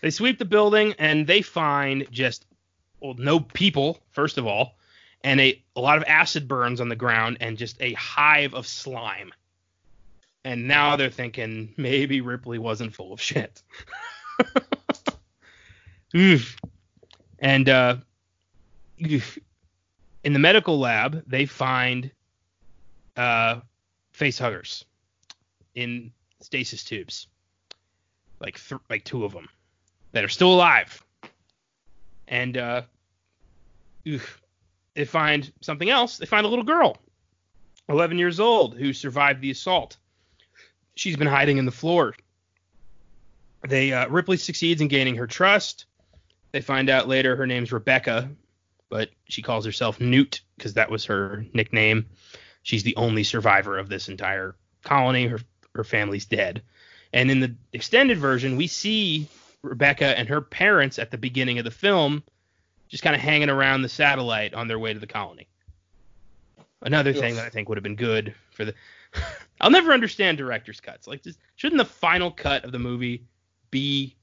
They sweep the building and they find just well no people first of all and a, a lot of acid burns on the ground and just a hive of slime and now they're thinking maybe ripley wasn't full of shit and uh in the medical lab they find uh face huggers in stasis tubes like th- like two of them that are still alive. And uh, they find something else. They find a little girl, 11 years old, who survived the assault. She's been hiding in the floor. They uh, Ripley succeeds in gaining her trust. They find out later her name's Rebecca, but she calls herself Newt because that was her nickname. She's the only survivor of this entire colony. Her her family's dead. And in the extended version, we see Rebecca and her parents at the beginning of the film just kind of hanging around the satellite on their way to the colony. Another thing that I think would have been good for the I'll never understand director's cuts. Like just, shouldn't the final cut of the movie be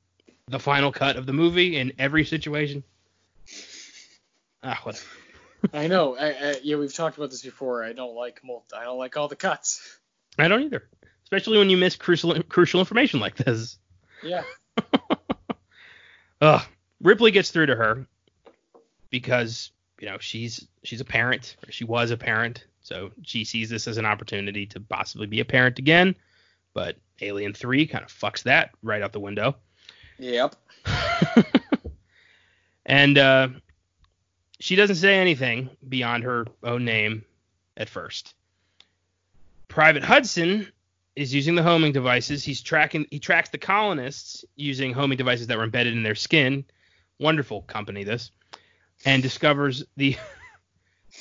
the final cut of the movie in every situation? Ah, what? I know. I, I, yeah, we've talked about this before. I don't like multi, I don't like all the cuts. I don't either, especially when you miss crucial crucial information like this. Yeah. Ugh. Ripley gets through to her because you know she's she's a parent or she was a parent, so she sees this as an opportunity to possibly be a parent again. But Alien Three kind of fucks that right out the window. Yep. and uh, she doesn't say anything beyond her own name at first. Private Hudson is using the homing devices. He's tracking he tracks the colonists using homing devices that were embedded in their skin. Wonderful company this. And discovers the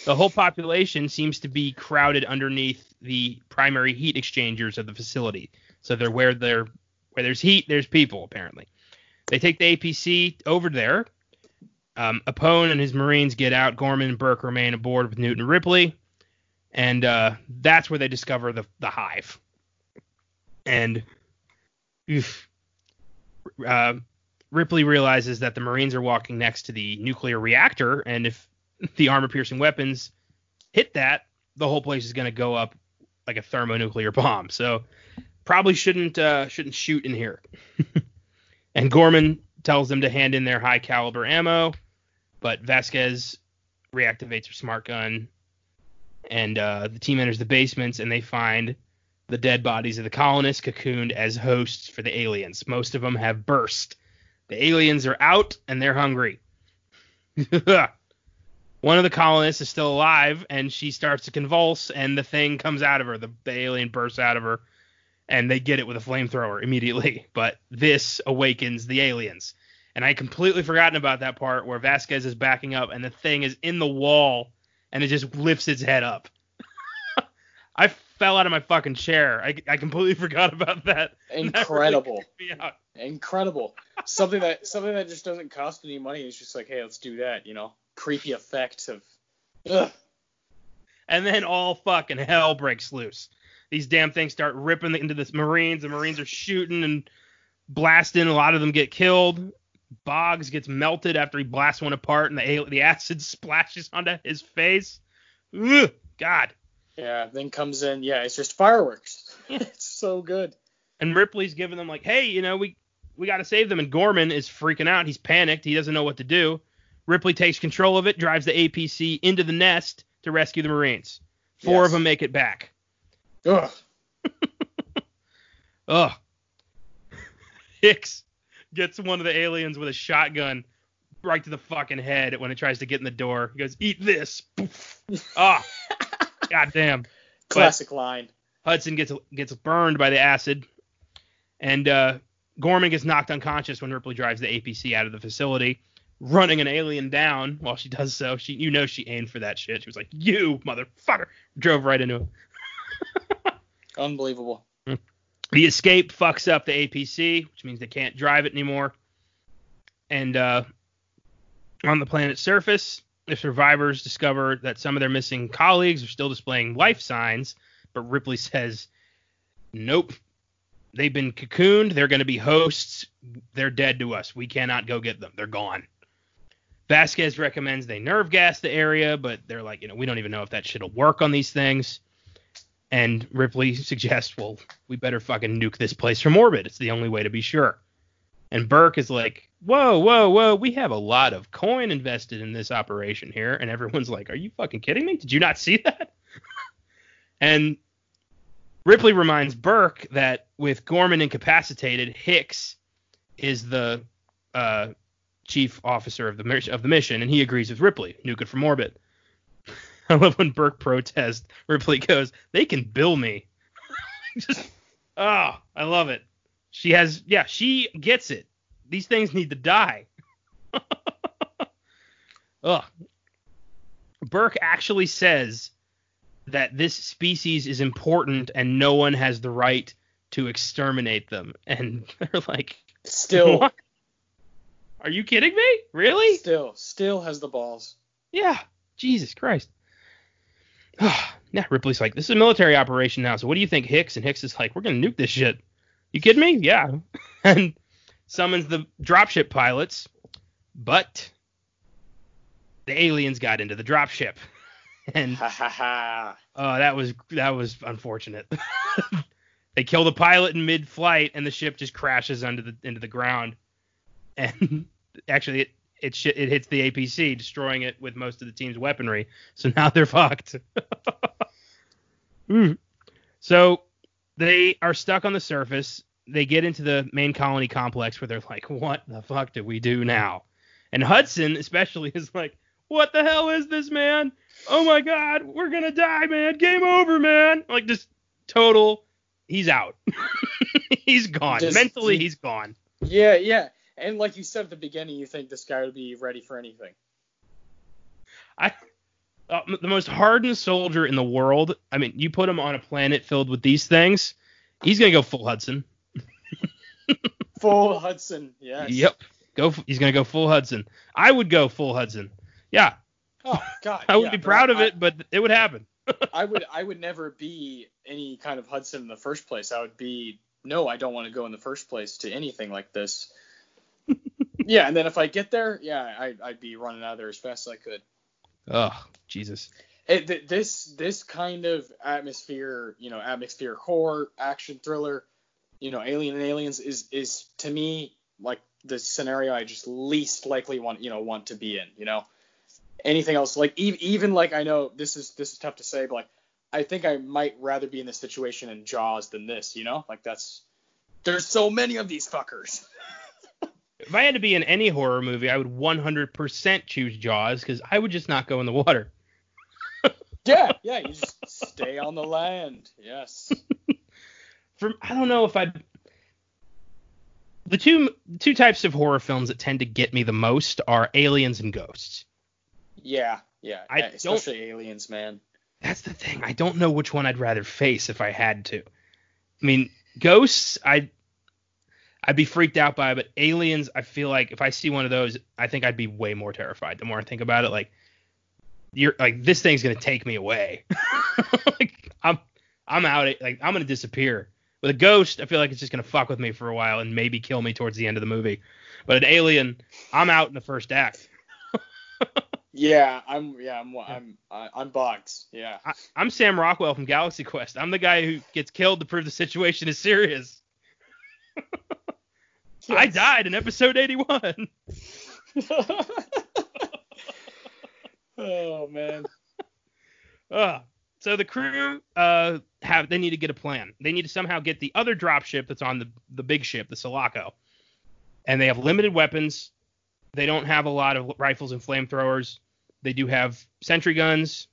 the whole population seems to be crowded underneath the primary heat exchangers of the facility. So they're where where there's heat, there's people apparently. They take the APC over there. Um, Apone and his Marines get out. Gorman and Burke remain aboard with Newt and Ripley, and uh, that's where they discover the the hive. And oof, uh, Ripley realizes that the Marines are walking next to the nuclear reactor, and if the armor-piercing weapons hit that, the whole place is going to go up like a thermonuclear bomb. So probably shouldn't uh, shouldn't shoot in here. and Gorman tells them to hand in their high caliber ammo, but Vasquez reactivates her smart gun, and uh, the team enters the basements and they find the dead bodies of the colonists cocooned as hosts for the aliens. Most of them have burst. The aliens are out and they're hungry. One of the colonists is still alive and she starts to convulse and the thing comes out of her. The, the alien bursts out of her and they get it with a flamethrower immediately. But this awakens the aliens. And I completely forgotten about that part where Vasquez is backing up and the thing is in the wall and it just lifts its head up. I fell out of my fucking chair. I, I completely forgot about that. Incredible. That really Incredible. something that something that just doesn't cost any money. It's just like, hey, let's do that. You know, creepy effect of. Ugh. And then all fucking hell breaks loose. These damn things start ripping into the Marines. The Marines are shooting and blasting. A lot of them get killed. Boggs gets melted after he blasts one apart, and the the acid splashes onto his face. Ugh, God. Yeah, then comes in, yeah, it's just fireworks. it's so good. And Ripley's giving them like, hey, you know, we we got to save them. And Gorman is freaking out. He's panicked. He doesn't know what to do. Ripley takes control of it, drives the APC into the nest to rescue the Marines. Four yes. of them make it back. Ugh. Ugh. Hicks gets one of the aliens with a shotgun right to the fucking head when it tries to get in the door. He goes, "Eat this." Ah. God damn. Classic but line. Hudson gets gets burned by the acid, and uh, Gorman gets knocked unconscious when Ripley drives the APC out of the facility, running an alien down. While she does so, she you know she aimed for that shit. She was like, "You motherfucker!" Drove right into him. Unbelievable. The escape fucks up the APC, which means they can't drive it anymore. And uh, on the planet's surface, the survivors discover that some of their missing colleagues are still displaying life signs, but Ripley says, nope. They've been cocooned. They're going to be hosts. They're dead to us. We cannot go get them. They're gone. Vasquez recommends they nerve gas the area, but they're like, you know, we don't even know if that shit'll work on these things. And Ripley suggests, well, we better fucking nuke this place from orbit. It's the only way to be sure. And Burke is like, whoa, whoa, whoa, we have a lot of coin invested in this operation here. And everyone's like, are you fucking kidding me? Did you not see that? and Ripley reminds Burke that with Gorman incapacitated, Hicks is the uh, chief officer of the of the mission, and he agrees with Ripley, nuke it from orbit. I love when Burke protests. Ripley goes, "They can bill me." Just, oh, I love it. She has, yeah, she gets it. These things need to die. Ugh. Burke actually says that this species is important and no one has the right to exterminate them. And they're like, Still, what? Are you kidding me? Really? still, still has the balls. Yeah. Jesus Christ. yeah, Ripley's like, this is a military operation now. So what do you think, Hicks? And Hicks is like, we're gonna nuke this shit. You kidding me? Yeah. and summons the dropship pilots, but the aliens got into the dropship. and Ha ha ha. oh, that was that was unfortunate. they kill the pilot in mid-flight, and the ship just crashes under the into the ground. And actually, it it sh- it hits the APC, destroying it with most of the team's weaponry. So now they're fucked. Mm. So they are stuck on the surface. They get into the main colony complex where they're like, "What the fuck do we do now?" And Hudson, especially, is like, "What the hell is this, man? Oh my god, we're gonna die, man! Game over, man!" Like just total. He's out. he's gone. Just- Mentally, he's gone. Yeah, yeah. And like you said at the beginning, you think this guy would be ready for anything. I uh, the most hardened soldier in the world. I mean, you put him on a planet filled with these things, he's gonna go full Hudson. Full Hudson, yes. Yep. Go. He's gonna go full Hudson. I would go full Hudson. Yeah, Oh God. I would yeah, be proud of I- it, but it would happen. I would I would never be any kind of Hudson in the first place. I would be no, I don't want to go in the first place to anything like this. Yeah, and then if I get there, yeah, I, I'd be running out of there as fast as I could. Oh, Jesus. It, th- this this kind of atmosphere, you know, atmosphere horror action thriller, you know, Alien and Aliens is is to me like the scenario I just least likely want you know want to be in. You know, anything else like e- even like I know this is this is tough to say, but like I think I might rather be in this situation in Jaws than this. You know, like that's there's so many of these fuckers. If I had to be in any horror movie, I would 100% choose Jaws because I would just not go in the water. yeah, yeah, you just stay on the land. Yes. From I don't know if I. The two two types of horror films that tend to get me the most are aliens and ghosts. Yeah, yeah. I especially aliens, man. That's the thing. I don't know which one I'd rather face if I had to. I mean, ghosts, I I'd be freaked out by, it, but aliens, I feel like if I see one of those, I think I'd be way more terrified. The more I think about it, like you're like this thing's gonna take me away. like I'm I'm out. Like I'm gonna disappear. With a ghost, I feel like it's just gonna fuck with me for a while and maybe kill me towards the end of the movie. But an alien, I'm out in the first act. Yeah, I'm. Yeah, I'm. I'm. I'm. Yeah. I, I'm Sam Rockwell from Galaxy Quest. I'm the guy who gets killed to prove the situation is serious. I died in episode 81. oh man. Ugh. So the crew uh have they need to get a plan. They need to somehow get the other dropship that's on the the big ship, the Sulaco. And they have limited weapons. They don't have a lot of rifles and flamethrowers. They do have sentry guns.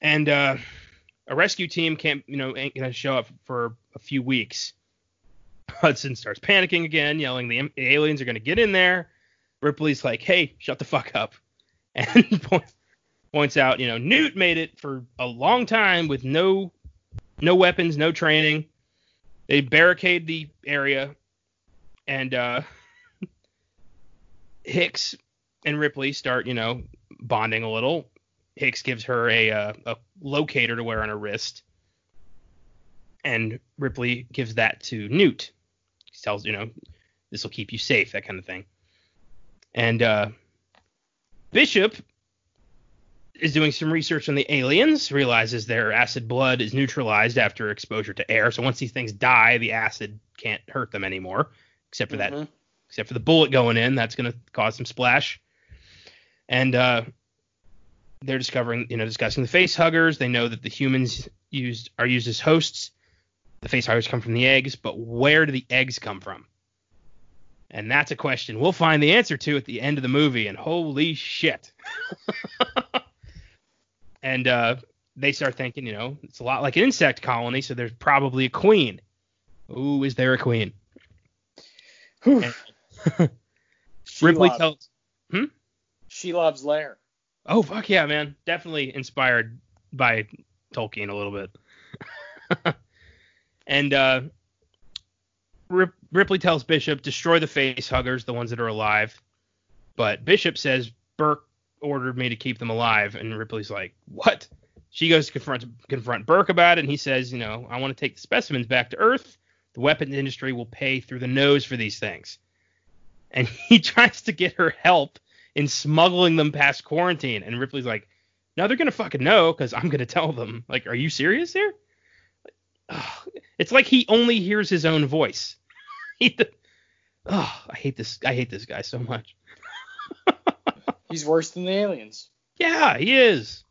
And uh a rescue team can't, you know, ain't gonna show up for a few weeks. Hudson starts panicking again, yelling the aliens are gonna get in there. Ripley's like, "Hey, shut the fuck up," and point, points out, you know, Newt made it for a long time with no no weapons, no training. They barricade the area, and uh, Hicks and Ripley start, you know, bonding a little. Hicks gives her a uh, a locator to wear on her wrist, and Ripley gives that to Newt. He tells, you know, this will keep you safe, that kind of thing. And uh, Bishop is doing some research on the aliens, realizes their acid blood is neutralized after exposure to air. So once these things die, the acid can't hurt them anymore, except for that Mhm. except for the bullet going in. That's going to cause some splash. And uh, they're discovering, you know, discussing the face huggers. They know that the humans used are used as hosts. The face come from the eggs, but where do the eggs come from? And that's a question we'll find the answer to at the end of the movie. And holy shit. and uh, they start thinking, you know, it's a lot like an insect colony, so there's probably a queen. Ooh, is there a queen? Whew. Ripley Shelob. tells. Shelob's lair. Oh fuck yeah, man! Definitely inspired by Tolkien a little bit. and uh, Rip- Ripley tells Bishop destroy the face huggers, the ones that are alive. But Bishop says Burke ordered me to keep them alive, and Ripley's like, what? She goes to confront confront Burke about it, and he says, you know, I want to take the specimens back to Earth. The weapons industry will pay through the nose for these things. And he tries to get her help in smuggling them past quarantine. And Ripley's like, no, they're gonna fucking know because I'm gonna tell them. Like, are you serious here? It's like he only hears his own voice. he, oh, I hate this. I hate this guy so much. He's worse than the aliens. Yeah, he is.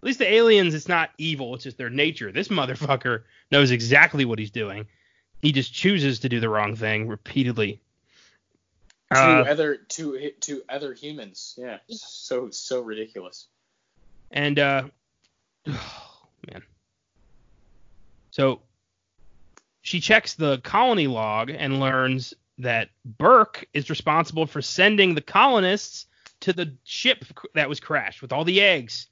At least the aliens, it's not evil. It's just their nature. This motherfucker knows exactly what he's doing. He just chooses to do the wrong thing repeatedly. To Uh, other to to other humans. Yeah. So so ridiculous. And uh oh, man. So she checks the colony log and learns that Burke is responsible for sending the colonists to the ship that was crashed with all the eggs.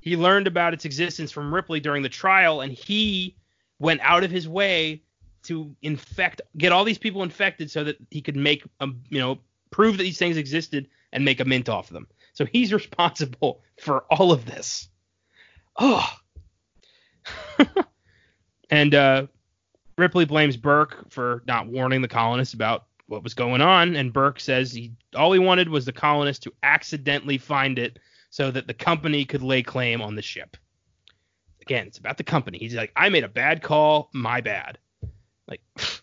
He learned about its existence from Ripley during the trial and he went out of his way to infect get all these people infected so that he could make a, you know prove that these things existed and make a mint off of them. So he's responsible for all of this. Oh. and uh, Ripley blames Burke for not warning the colonists about what was going on, and Burke says he all he wanted was the colonists to accidentally find it so that the company could lay claim on the ship. Again, it's about the company. He's like, I made a bad call, my bad. Like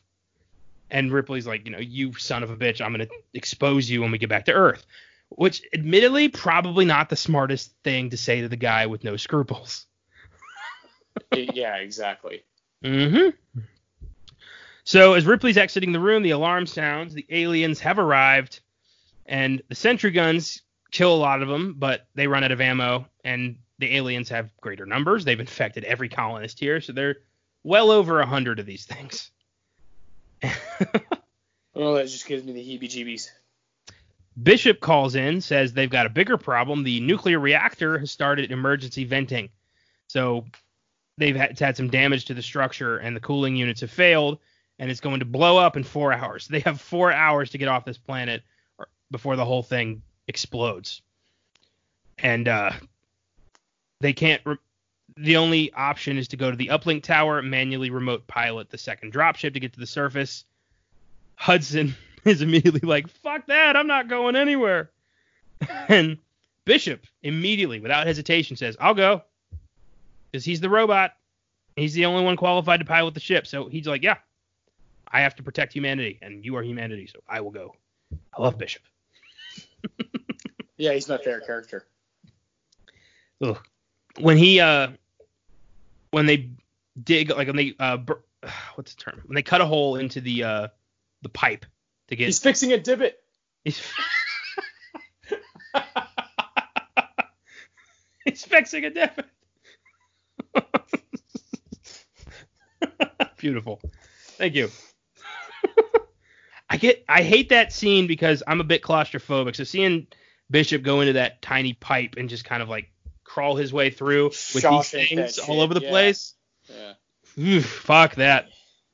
and Ripley's like, you know, you son of a bitch, I'm gonna expose you when we get back to Earth. Which admittedly probably not the smartest thing to say to the guy with no scruples. yeah, exactly. Mm-hmm. So as Ripley's exiting the room, the alarm sounds. The aliens have arrived, and the sentry guns kill a lot of them, but they run out of ammo, and the aliens have greater numbers. They've infected every colonist here, so they're well over a hundred of these things. Oh, that just gives me the heebie-jeebies. Bishop calls in, says they've got a bigger problem. The nuclear reactor has started emergency venting. So they've had, had some damage to the structure, and the cooling units have failed, and it's going to blow up in four hours. They have four hours to get off this planet before the whole thing explodes. And uh, they can't. Re- the only option is to go to the uplink tower, manually remote pilot the second dropship to get to the surface. Hudson is immediately like, fuck that, I'm not going anywhere. And Bishop immediately, without hesitation, says, I'll go. Because he's the robot. He's the only one qualified to pilot the ship. So he's like, yeah, I have to protect humanity, and you are humanity, so I will go. I love Bishop. Yeah, he's my favorite character. Ugh. When he, uh, when they dig, like when they, uh, bur- what's the term? When they cut a hole into the, uh, the pipe to get He's fixing a divot. He's, He's fixing a divot. Beautiful. Thank you. I get I hate that scene because I'm a bit claustrophobic. So seeing Bishop go into that tiny pipe and just kind of like crawl his way through with Shawshank these things all over the yeah. place. Yeah. Oof, fuck that.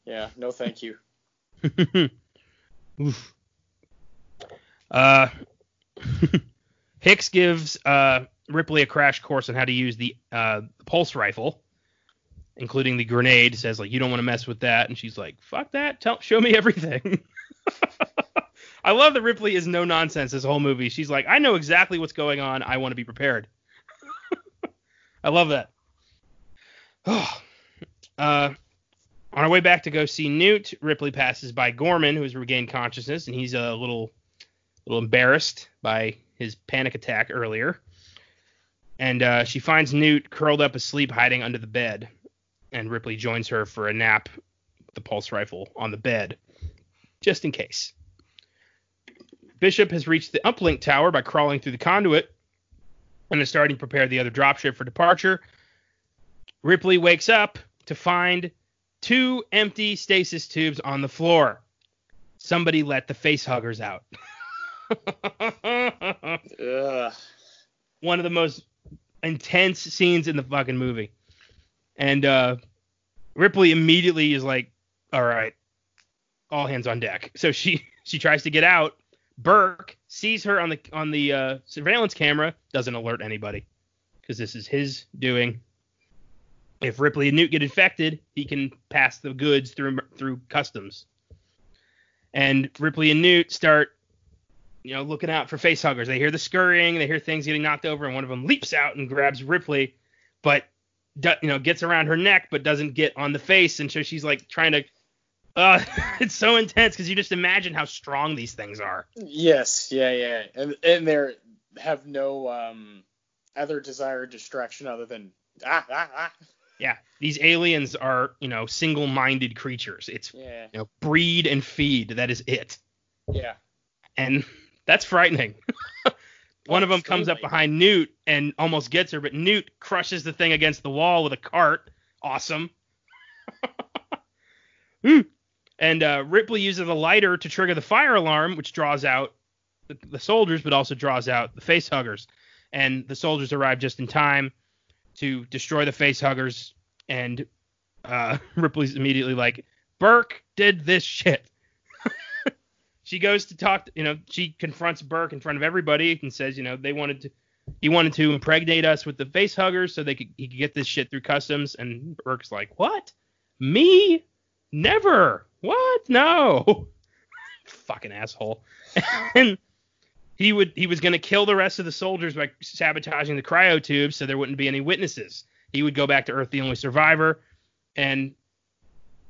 Yeah. No, thank you. Oof. Uh, Hicks gives uh, Ripley a crash course on how to use the uh, pulse rifle, including the grenade. Says like you don't want to mess with that, and she's like, "Fuck that! Tell, show me everything." I love that Ripley is no nonsense this whole movie. She's like, "I know exactly what's going on. I want to be prepared." I love that. Uh, on our way back to go see Newt, Ripley passes by Gorman, who has regained consciousness, and he's a little, little embarrassed by his panic attack earlier. And uh, she finds Newt curled up asleep, hiding under the bed. And Ripley joins her for a nap with the pulse rifle on the bed, just in case. Bishop has reached the uplink tower by crawling through the conduit and is starting to prepare the other dropship for departure. Ripley wakes up to find two empty stasis tubes on the floor. Somebody let the face huggers out. One of the most intense scenes in the fucking movie. And uh, Ripley immediately is like, "All right, all hands on deck." So she she tries to get out. Burke sees her on the on the uh, surveillance camera, doesn't alert anybody because this is his doing. If Ripley and Newt get infected, he can pass the goods through through customs. And Ripley and Newt start, you know, looking out for face huggers. They hear the scurrying, they hear things getting knocked over, and one of them leaps out and grabs Ripley, but you know gets around her neck, but doesn't get on the face, and so she's like trying to. Uh, it's so intense because you just imagine how strong these things are. Yes, yeah, yeah, and and they're have no um other desired distraction other than ah ah ah. Yeah, these aliens are, you know, single-minded creatures. It's, Yeah, you know, breed and feed. That is it. yeah. And that's frightening. One of them comes up behind Newt and almost gets her, but Newt crushes the thing against the wall with a cart. Awesome. Ooh. and uh, Ripley uses a lighter to trigger the fire alarm, which draws out the, the soldiers, but also draws out the face huggers. And the soldiers arrive just in time to destroy the face huggers. And uh, Ripley's immediately like, Burke did this shit. She goes to talk, To, you know, she confronts Burke in front of everybody and says, you know, they wanted to, he wanted to impregnate us with the face huggers so they could, he could get this shit through customs. And Burke's like, what? Me? Never. What? No. Fucking asshole. and he would he was going to kill the rest of the soldiers by sabotaging the cryo tubes so there wouldn't be any witnesses. He would go back to Earth the only survivor and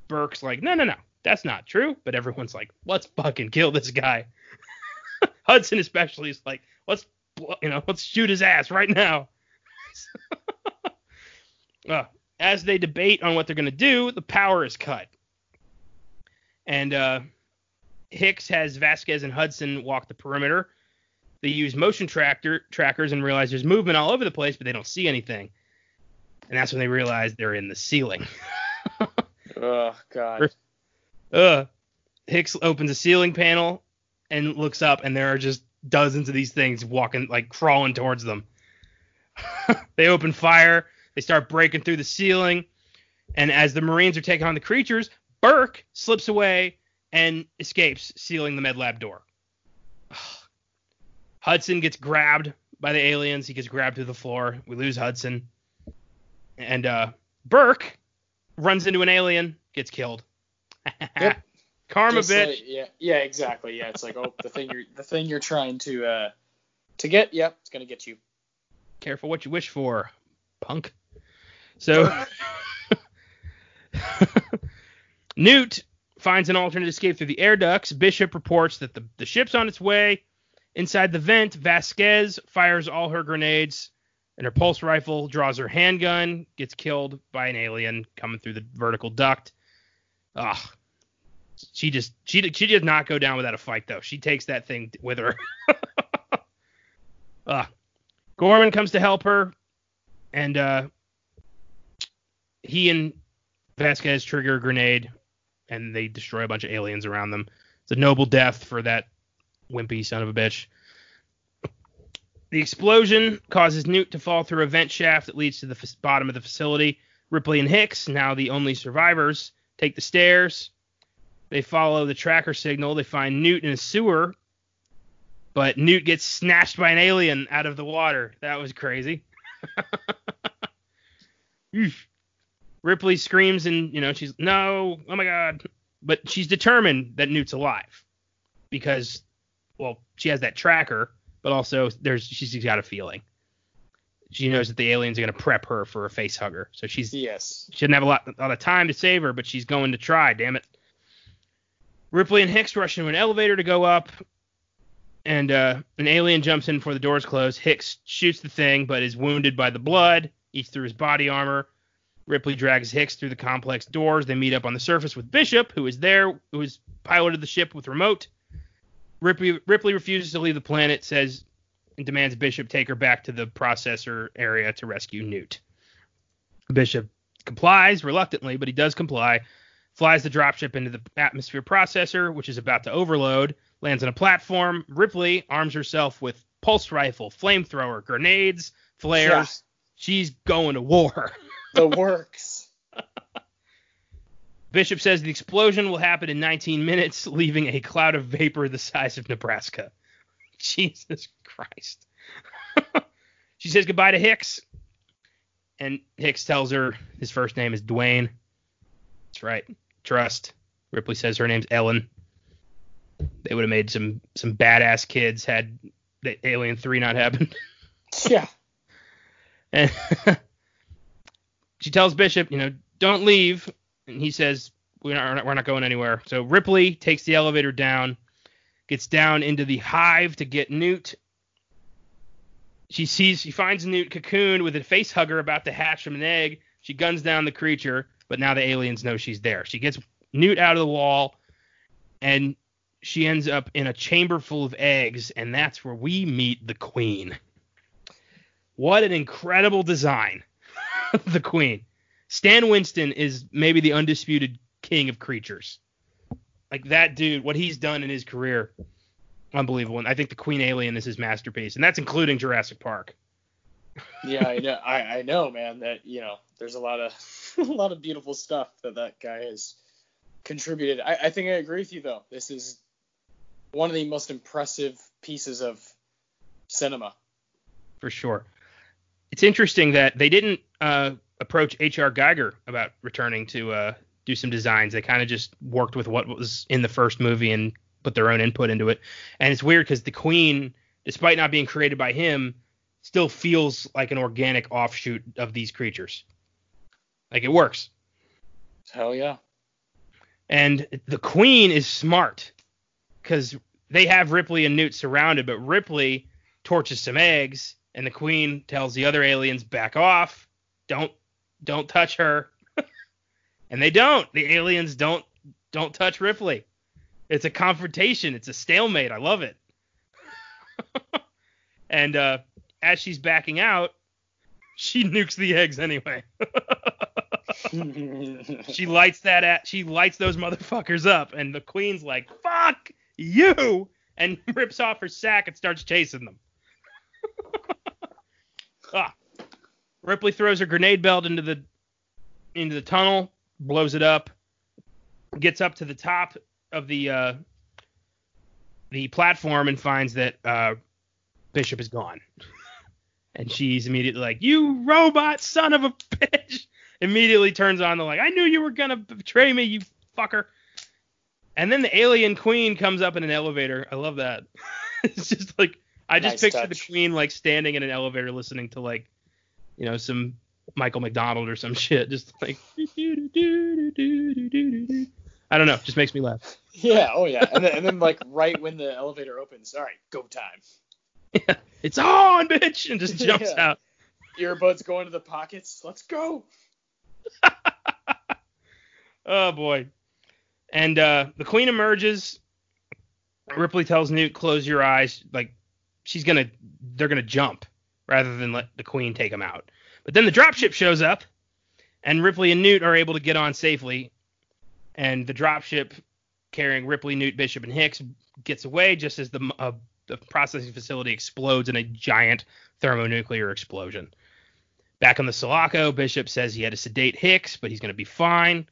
Burke's like, "No, no, no. That's not true." But everyone's like, "Let's fucking kill this guy." Hudson especially is like, "Let's you know, let's shoot his ass right now." Uh, as they debate on what they're going to do, the power is cut. And uh, Hicks has Vasquez and Hudson walk the perimeter. They use motion tractor trackers and realize there's movement all over the place, but they don't see anything. And that's when they realize they're in the ceiling. Oh God. Uh, Hicks opens a ceiling panel and looks up, and there are just dozens of these things walking, like crawling towards them. they open fire. They start breaking through the ceiling. And as the Marines are taking on the creatures, Burke slips away and escapes, sealing the med lab door. Hudson gets grabbed by the aliens. He gets grabbed through the floor. We lose Hudson. And uh, Burke runs into an alien, gets killed. Yep. Karma Just bitch. like- yeah, yeah, exactly. Yeah, it's like oh, the thing you're the thing you're trying to uh to get. Yep, it's gonna get you. Careful what you wish for, punk. So Newt finds an alternate escape through the air ducts. Bishop reports that the, the ship's on its way. Inside the vent, Vasquez fires all her grenades, and her pulse rifle draws her handgun, gets killed by an alien coming through the vertical duct. Ugh. She just she she did not go down without a fight though. She takes that thing with her. Ugh. Gorman comes to help her, and uh, he and Vasquez trigger a grenade, and they destroy a bunch of aliens around them. It's a noble death for that wimpy son of a bitch. The explosion causes Newt to fall through a vent shaft that leads to the f- bottom of the facility. Ripley and Hicks, now the only survivors, take the stairs. They follow the tracker signal. They find Newt in a sewer, but Newt gets snatched by an alien out of the water. That was crazy. Ripley screams and you know she's no, oh my god, but she's determined that Newt's alive because well she has that tracker, but also there's she's got a feeling. She knows that the aliens are gonna prep her for a face hugger, so she's Yes. she doesn't have a lot, a lot of time to save her, but she's going to try. Damn it. Ripley and Hicks rush into an elevator to go up, and uh, an alien jumps in before the doors close. Hicks shoots the thing, but is wounded by the blood, eats through his body armor. Ripley drags Hicks through the complex doors. They meet up on the surface with Bishop, who is there, who has piloted the ship with remote. Ripley, Ripley refuses to leave the planet, says and demands Bishop take her back to the processor area to rescue Newt. Bishop complies reluctantly, but he does comply. flies the dropship into the atmosphere processor, which is about to overload, lands on a platform. Ripley arms herself with pulse rifle, flamethrower, grenades, flares. Yeah. She's going to war. The works. Bishop says the explosion will happen in 19 minutes, leaving a cloud of vapor the size of Nebraska. Jesus Christ. she says goodbye to Hicks, and Hicks tells her his first name is Dwayne. That's right. Trust. Ripley says her name's Ellen. They would have made some some badass kids had the Alien 3 not happened. yeah. And she tells Bishop, you know, don't leave. And he says, we're not, we're not going anywhere. So Ripley takes the elevator down, gets down into the hive to get Newt. She sees, she finds Newt cocooned with a face hugger about to hatch from an egg. She guns down the creature, but now the aliens know she's there. She gets Newt out of the wall, and she ends up in a chamber full of eggs, and that's where we meet the queen. What an incredible design. the queen. Stan Winston is maybe the undisputed king of creatures. Like that dude, what he's done in his career, unbelievable. And I think the Queen Alien is his masterpiece, and that's including Jurassic Park. Yeah, I know. I, I know, man. That you know, there's a lot of a lot of beautiful stuff that that guy has contributed. I, I think I agree with you though. This is one of the most impressive pieces of cinema. for sure. It's interesting that they didn't uh, approach H.R. Giger about returning to uh, do some designs. They kind of just worked with what was in the first movie and put their own input into it. And it's weird because the Queen, despite not being created by him, still feels like an organic offshoot of these creatures. Like it works. Hell yeah. And the Queen is smart because they have Ripley and Newt surrounded, but Ripley torches some eggs, and the Queen tells the other aliens back off. Don't don't touch her. And they don't. The aliens don't don't touch Ripley. It's a confrontation. It's a stalemate. I love it. and uh, as she's backing out, she nukes the eggs anyway. she lights that at she lights those motherfuckers up and the queen's like fuck you and rips off her sack and starts chasing them ah. ripley throws her grenade belt into the into the tunnel blows it up gets up to the top of the uh the platform and finds that uh bishop is gone and she's immediately like you robot son of a bitch immediately turns on the like, I knew you were gonna betray me, you fucker. And then the alien queen comes up in an elevator. I love that. it's just like I just Nice picture the queen like standing in an elevator listening to like, you know, some Michael McDonald or some shit. Just like I don't know, just makes me laugh. yeah. Oh yeah. And then, and then like right when the elevator opens, all right, go time. Yeah, It's on, bitch, and just jumps Yeah. out. Earbuds go into the pockets. Let's go. Oh boy. And uh, the queen emerges. Ripley tells Newt, "Close your eyes." Like she's gonna, they're gonna jump rather than let the queen take them out. But then the dropship shows up, and Ripley and Newt are able to get on safely. And the dropship carrying Ripley, Newt, Bishop, and Hicks gets away just as the uh, the processing facility explodes in a giant thermonuclear explosion. Back on the Sulaco, Bishop says he had to sedate Hicks, but he's going to be fine.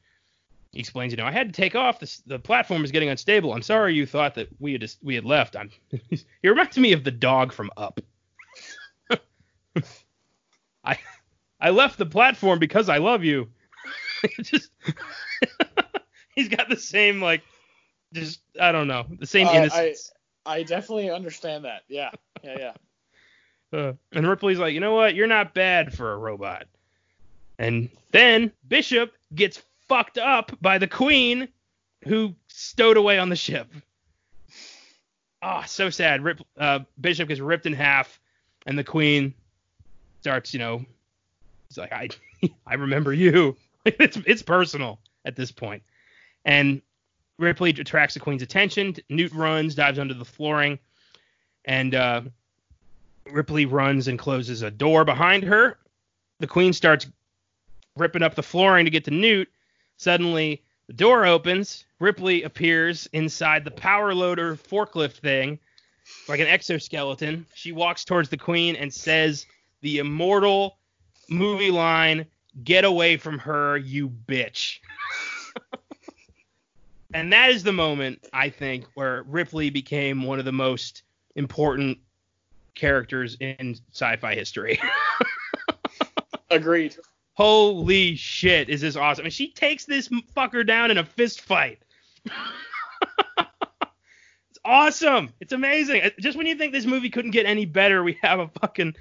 He explains, you know, I had to take off. The, platform is getting unstable. I'm sorry you thought that we had we had left. I'm. he reminds me of the dog from Up. I I left the platform because I love you. just he's got the same like, just I don't know, the same Uh, innocence. I I definitely understand that. Yeah. Yeah. Yeah. Uh, and Ripley's like, you know what? You're not bad for a robot. And then Bishop gets fucked up by the Queen, who stowed away on the ship. Ah, so sad. Rip, uh, Bishop gets ripped in half, and the Queen starts, you know, he's like, I, I remember you. it's it's personal at this point. And Ripley attracts the Queen's attention. Newt runs, dives under the flooring, and uh, Ripley runs and closes a door behind her. The Queen starts ripping up the flooring to get to Newt. Suddenly, The door opens. Ripley appears inside the power loader forklift thing, like an exoskeleton. She walks towards the queen and says the immortal movie line, "Get away from her, you bitch." and that is the moment I think where Ripley became one of the most important characters in sci-fi history. Agreed. Holy shit, is this awesome? And she takes this fucker down in a fist fight. it's awesome. It's amazing. Uh, Just when you think this movie couldn't get any better, we have a fucking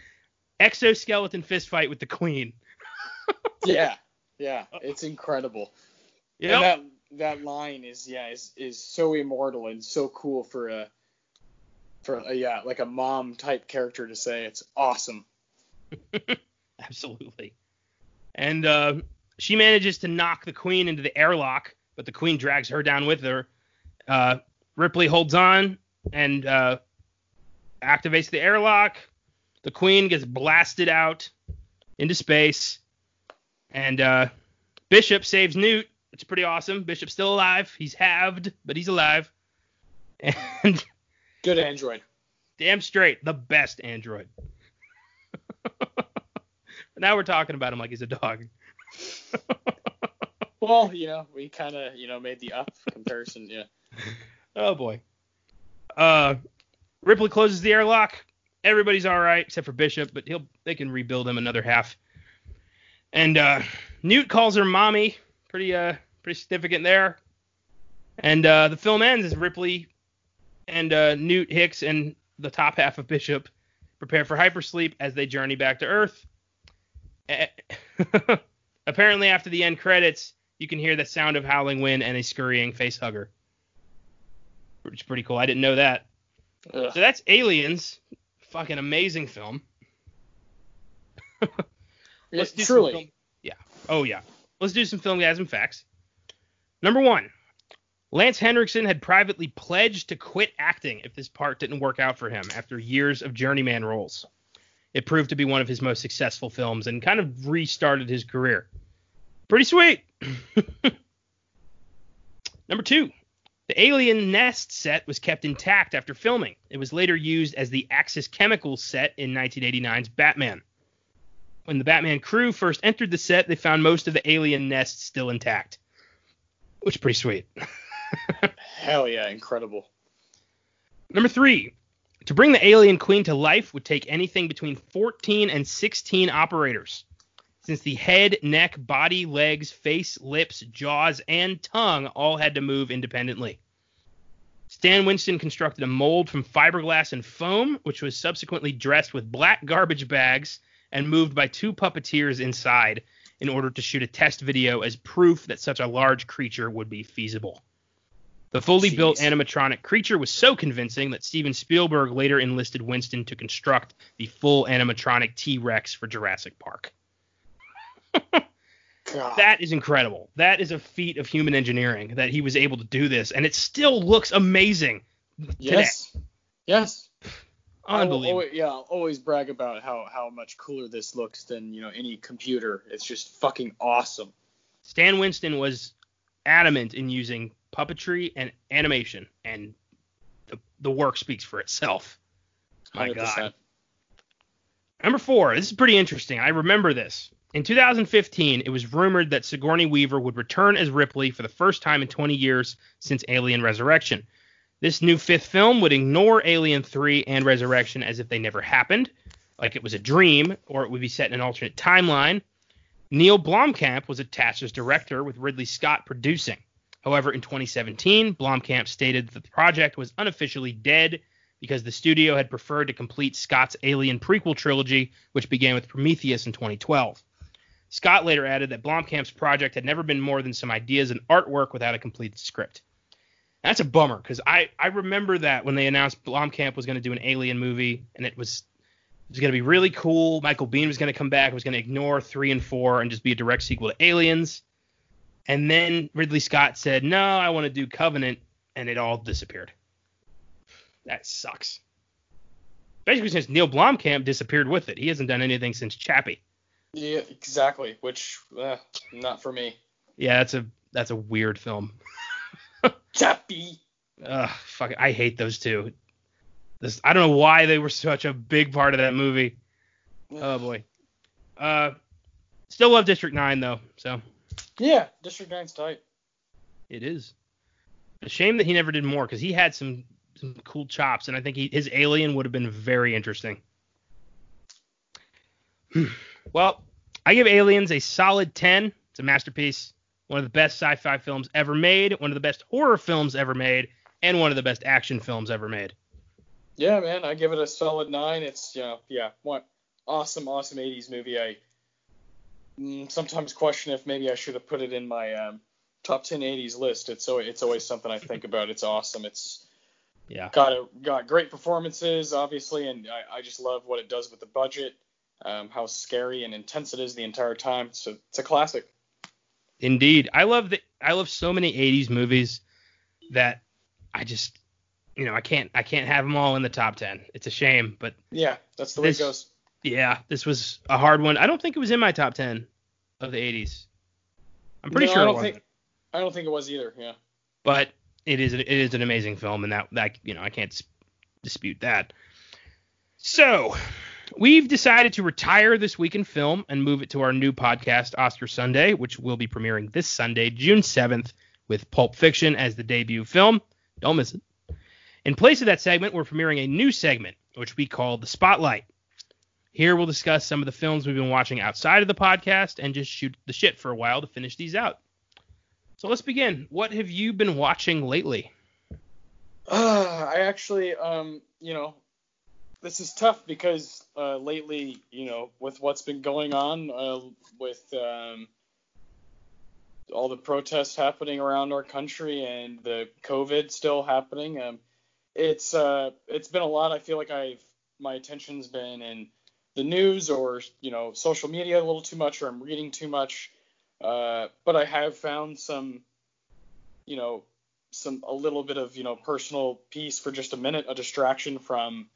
exoskeleton fist fight with the queen. Yeah. Yeah. It's incredible. Yeah, that that line is yeah is is so immortal and so cool for a for a, yeah like a mom type character to say. It's awesome. Absolutely. And uh, she manages to knock the queen into the airlock, but the queen drags her down with her. Uh, Ripley holds on and uh, activates the airlock. The queen gets blasted out into space, and uh, Bishop saves Newt. It's pretty awesome. Bishop's still alive. He's halved, but he's alive. And Good android. damn straight, the best android. now we're talking about him like he's a dog. Well, you know, we kind of, you know, made the up comparison. Yeah. Oh boy. Uh, Ripley closes the airlock. Everybody's all right except for Bishop, but he'll they can rebuild him another half. And uh, Newt calls her mommy. Pretty uh pretty significant there. And uh, the film ends as Ripley and uh, Newt Hicks and the top half of Bishop prepare for hypersleep as they journey back to Earth. Apparently, after the end credits, you can hear the sound of howling wind and a scurrying face hugger which is pretty cool. I didn't know that. Ugh. So that's Aliens. Fucking amazing film. Let's do some film- Yeah. Oh yeah. Let's do some Filmgazm facts. Number one. Lance Henriksen had privately pledged to quit acting if this part didn't work out for him after years of journeyman roles. It proved to be one of his most successful films and kind of restarted his career. Pretty sweet. Number two. The Alien Nest set was kept intact after filming. It was later used as the Axis Chemicals set in 1989's Batman. When the Batman crew first entered the set, they found most of the alien nest still intact, which is pretty sweet. Hell yeah, incredible. Number three, to bring the alien queen to life would take anything between 14 and 16 operators. Since the head, neck, body, legs, face, lips, jaws, and tongue all had to move independently. Stan Winston constructed a mold from fiberglass and foam, which was subsequently dressed with black garbage bags and moved by two puppeteers inside in order to shoot a test video as proof that such a large creature would be feasible. The fully built animatronic creature was so convincing that Steven Spielberg later enlisted Winston to construct the full animatronic T Rex for Jurassic Park. God. That is incredible. That is a feat of human engineering that he was able to do this, and it still looks amazing. yes. Yes. I Unbelievable. always, yeah, I'll always brag about how, how much cooler this looks than you know any computer. It's just fucking awesome. Stan Winston was adamant in using puppetry and animation, and the, the work speaks for itself. My 100%. God. Number four. This is pretty interesting. I remember this. In 2015, it was rumored that Sigourney Weaver would return as Ripley for the first time in 20 years since Alien Resurrection. This new fifth film would ignore Alien 3 and Resurrection as if they never happened, like it was a dream, or it would be set in an alternate timeline. Neil Blomkamp was attached as director, with Ridley Scott producing. However, in 2017, Blomkamp stated that the project was unofficially dead because the studio had preferred to complete Scott's Alien prequel trilogy, which began with Prometheus in 2012. Scott later added that Blomkamp's project had never been more than some ideas and artwork without a completed script. That's a bummer because I, I remember that when they announced Blomkamp was going to do an Alien movie and it was it was going to be really cool. Michael Biehn was going to come back, was going to ignore three and four and just be a direct sequel to Aliens. And then Ridley Scott said, "No, I want to do Covenant," and it all disappeared. That sucks. Basically, since Neil Blomkamp disappeared with it, he hasn't done anything since Chappie. Yeah, exactly. Which, uh, not for me. Yeah, that's a that's a weird film. Chappie. Ugh, fuck, I hate those two. This, I don't know why they were such a big part of that movie. Oh boy. Uh, still love District Nine though, so Yeah, District 9's tight. it is. A shame that he never did more because he had some some cool chops, and I think he, his Alien would have been very interesting. well, I give Aliens a solid 10. It's a masterpiece, one of the best sci-fi films ever made, one of the best horror films ever made, and one of the best action films ever made. Yeah, man, I give it a solid nine. It's you know, yeah, what awesome, awesome 80s movie. I mm, sometimes question if maybe I should have put it in my um, top 10 80s list. It's so it's always something I think about. It's awesome. It's Yeah. got a, got great performances, obviously, and I, I just love what it does with the budget, um, how scary and intense it is the entire time. So it's a classic. Indeed, I love the I love so many '80s movies that I just you know I can't I can't have them all in the top ten. It's a shame, but Yeah, that's the way it goes. yeah, this was a hard one. I don't think it was in my top ten of the '80s. I'm pretty No, sure I don't think I don't think it was either. Yeah. but it is it is an amazing film, and that that you know I can't dispute that. So we've decided to retire this week in film and move it to our new podcast, Oscar Sunday, which will be premiering this Sunday, June 7th, with Pulp Fiction as the debut film. Don't miss it. In place of that segment, we're premiering a new segment, which we call the Spotlight. Here we'll discuss some of the films we've been watching outside of the podcast and just shoot the shit for a while to finish these out. So let's begin. What have you been watching lately? Uh, I actually, um, you know, this is tough because uh, lately, you know, with what's been going on, uh, with um, all the protests happening around our country and the COVID still happening, um, it's uh, it's been a lot. I feel like I've my attention's been in the news or you know social media a little too much, or I'm reading too much. Uh, but I have found some, you know, some a little bit of you know personal peace for just a minute, a distraction from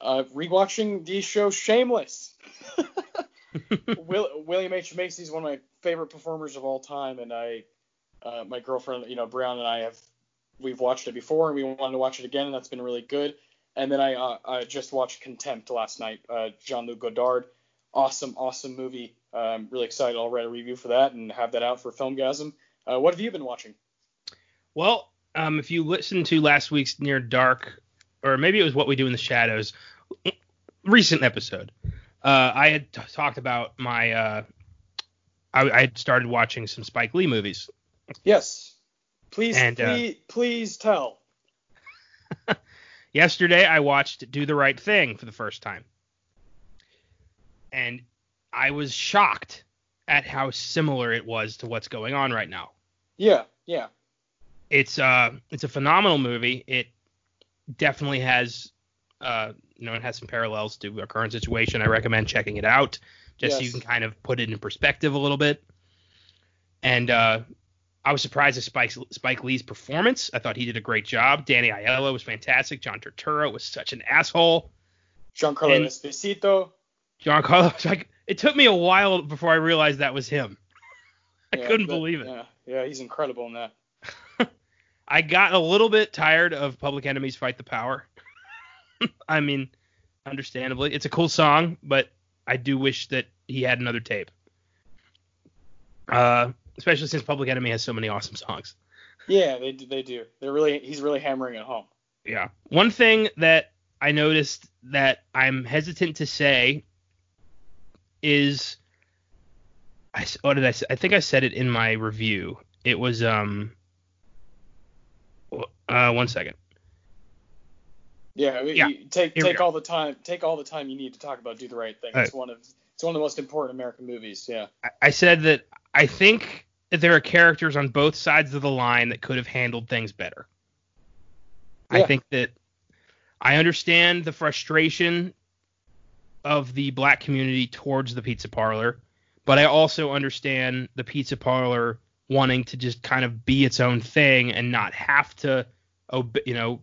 uh, rewatching the show Shameless. Will, William H Macy is one of my favorite performers of all time, and I, uh, my girlfriend, you know, Brown and I have we've watched it before, and we wanted to watch it again, and that's been really good. And then I, uh, I just watched Contempt last night, uh, Jean-Luc Godard, awesome, awesome movie. Uh, I'm really excited. I'll write a review for that and have that out for Filmgazm. Uh, what have you been watching? Well, um, if you listened to last week's Near Dark, or maybe it was What We Do in the Shadows, recent episode, uh, I had t- talked about my. Uh, I, I had started watching some Spike Lee movies. Yes. Please, And, uh, please, please tell. Yesterday, I watched Do the Right Thing for the first time, and I was shocked at how similar it was to what's going on right now. Yeah, yeah. it's uh it's a phenomenal movie. It definitely has uh you know it has some parallels to our current situation. I recommend checking it out just so you can kind of put it in perspective a little bit. And uh I was surprised at Spike Spike Lee's performance. I thought he did a great job. Danny Aiello was fantastic. John Turturro was such an asshole. Giancarlo And- Esposito. John Carlos like it took me a while before I realized that was him. I Yeah, couldn't that- believe it. Yeah, yeah, he's incredible in that. I got a little bit tired of Public Enemy's Fight the Power. I mean, understandably, it's a cool song, but I do wish that he had another tape. Uh, especially since Public Enemy has so many awesome songs. Yeah, they do- they do. They're really he's really hammering it home. Yeah. One thing that I noticed that I'm hesitant to say is I what did I say? I think I said it in my review. It was um uh one second. Yeah, Yeah, take here take all the time take all the time you need to talk about Do the Right Thing. All It's one of it's one of the most important American movies. Yeah. I- I said that I think that there are characters on both sides of the line that could have handled things better. I think that I understand the frustration of the black community towards the pizza parlor, but I also understand the pizza parlor wanting to just kind of be its own thing and not have to, ob- you know,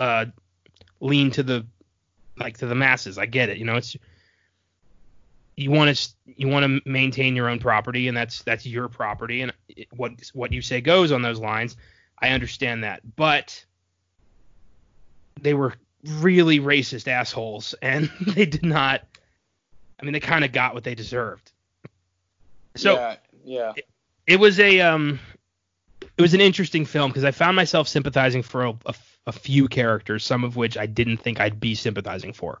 uh, lean to the like to the masses. I get it. You know, it's you want to you want to maintain your own property, and that's that's your property, and it, what what you say goes on those lines. I understand that, but they were really racist assholes, and they did not. I mean, they kind of got what they deserved. So yeah, yeah. It, it was a um, it was an interesting film because I found myself sympathizing for a, a, a few characters, some of which I didn't think I'd be sympathizing for.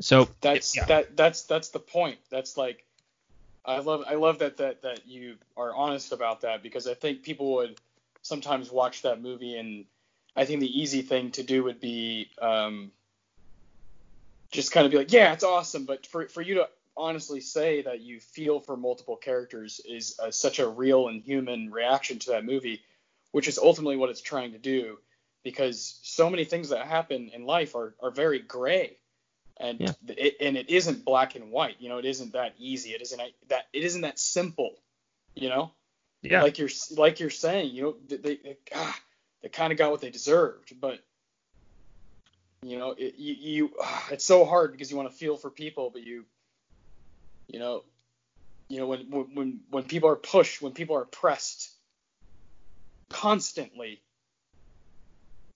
So that's yeah. that that's that's the point. That's like I love I love that that that you are honest about that because I think people would sometimes watch that movie and I think the easy thing to do would be um, just kind of be like, yeah, it's awesome, but for for you to honestly say that you feel for multiple characters is uh, such a real and human reaction to that movie, which is ultimately what it's trying to do because so many things that happen in life are, are very gray. And yeah. it, and it isn't black and white you know it isn't that easy. It isn't that it isn't that simple you know? Yeah. Like you're like you're saying you know they they, ah, they kind of got what they deserved but you know it, you, you ah, it's so hard because you want to feel for people but you you know you know when when when people are pushed when people are pressed constantly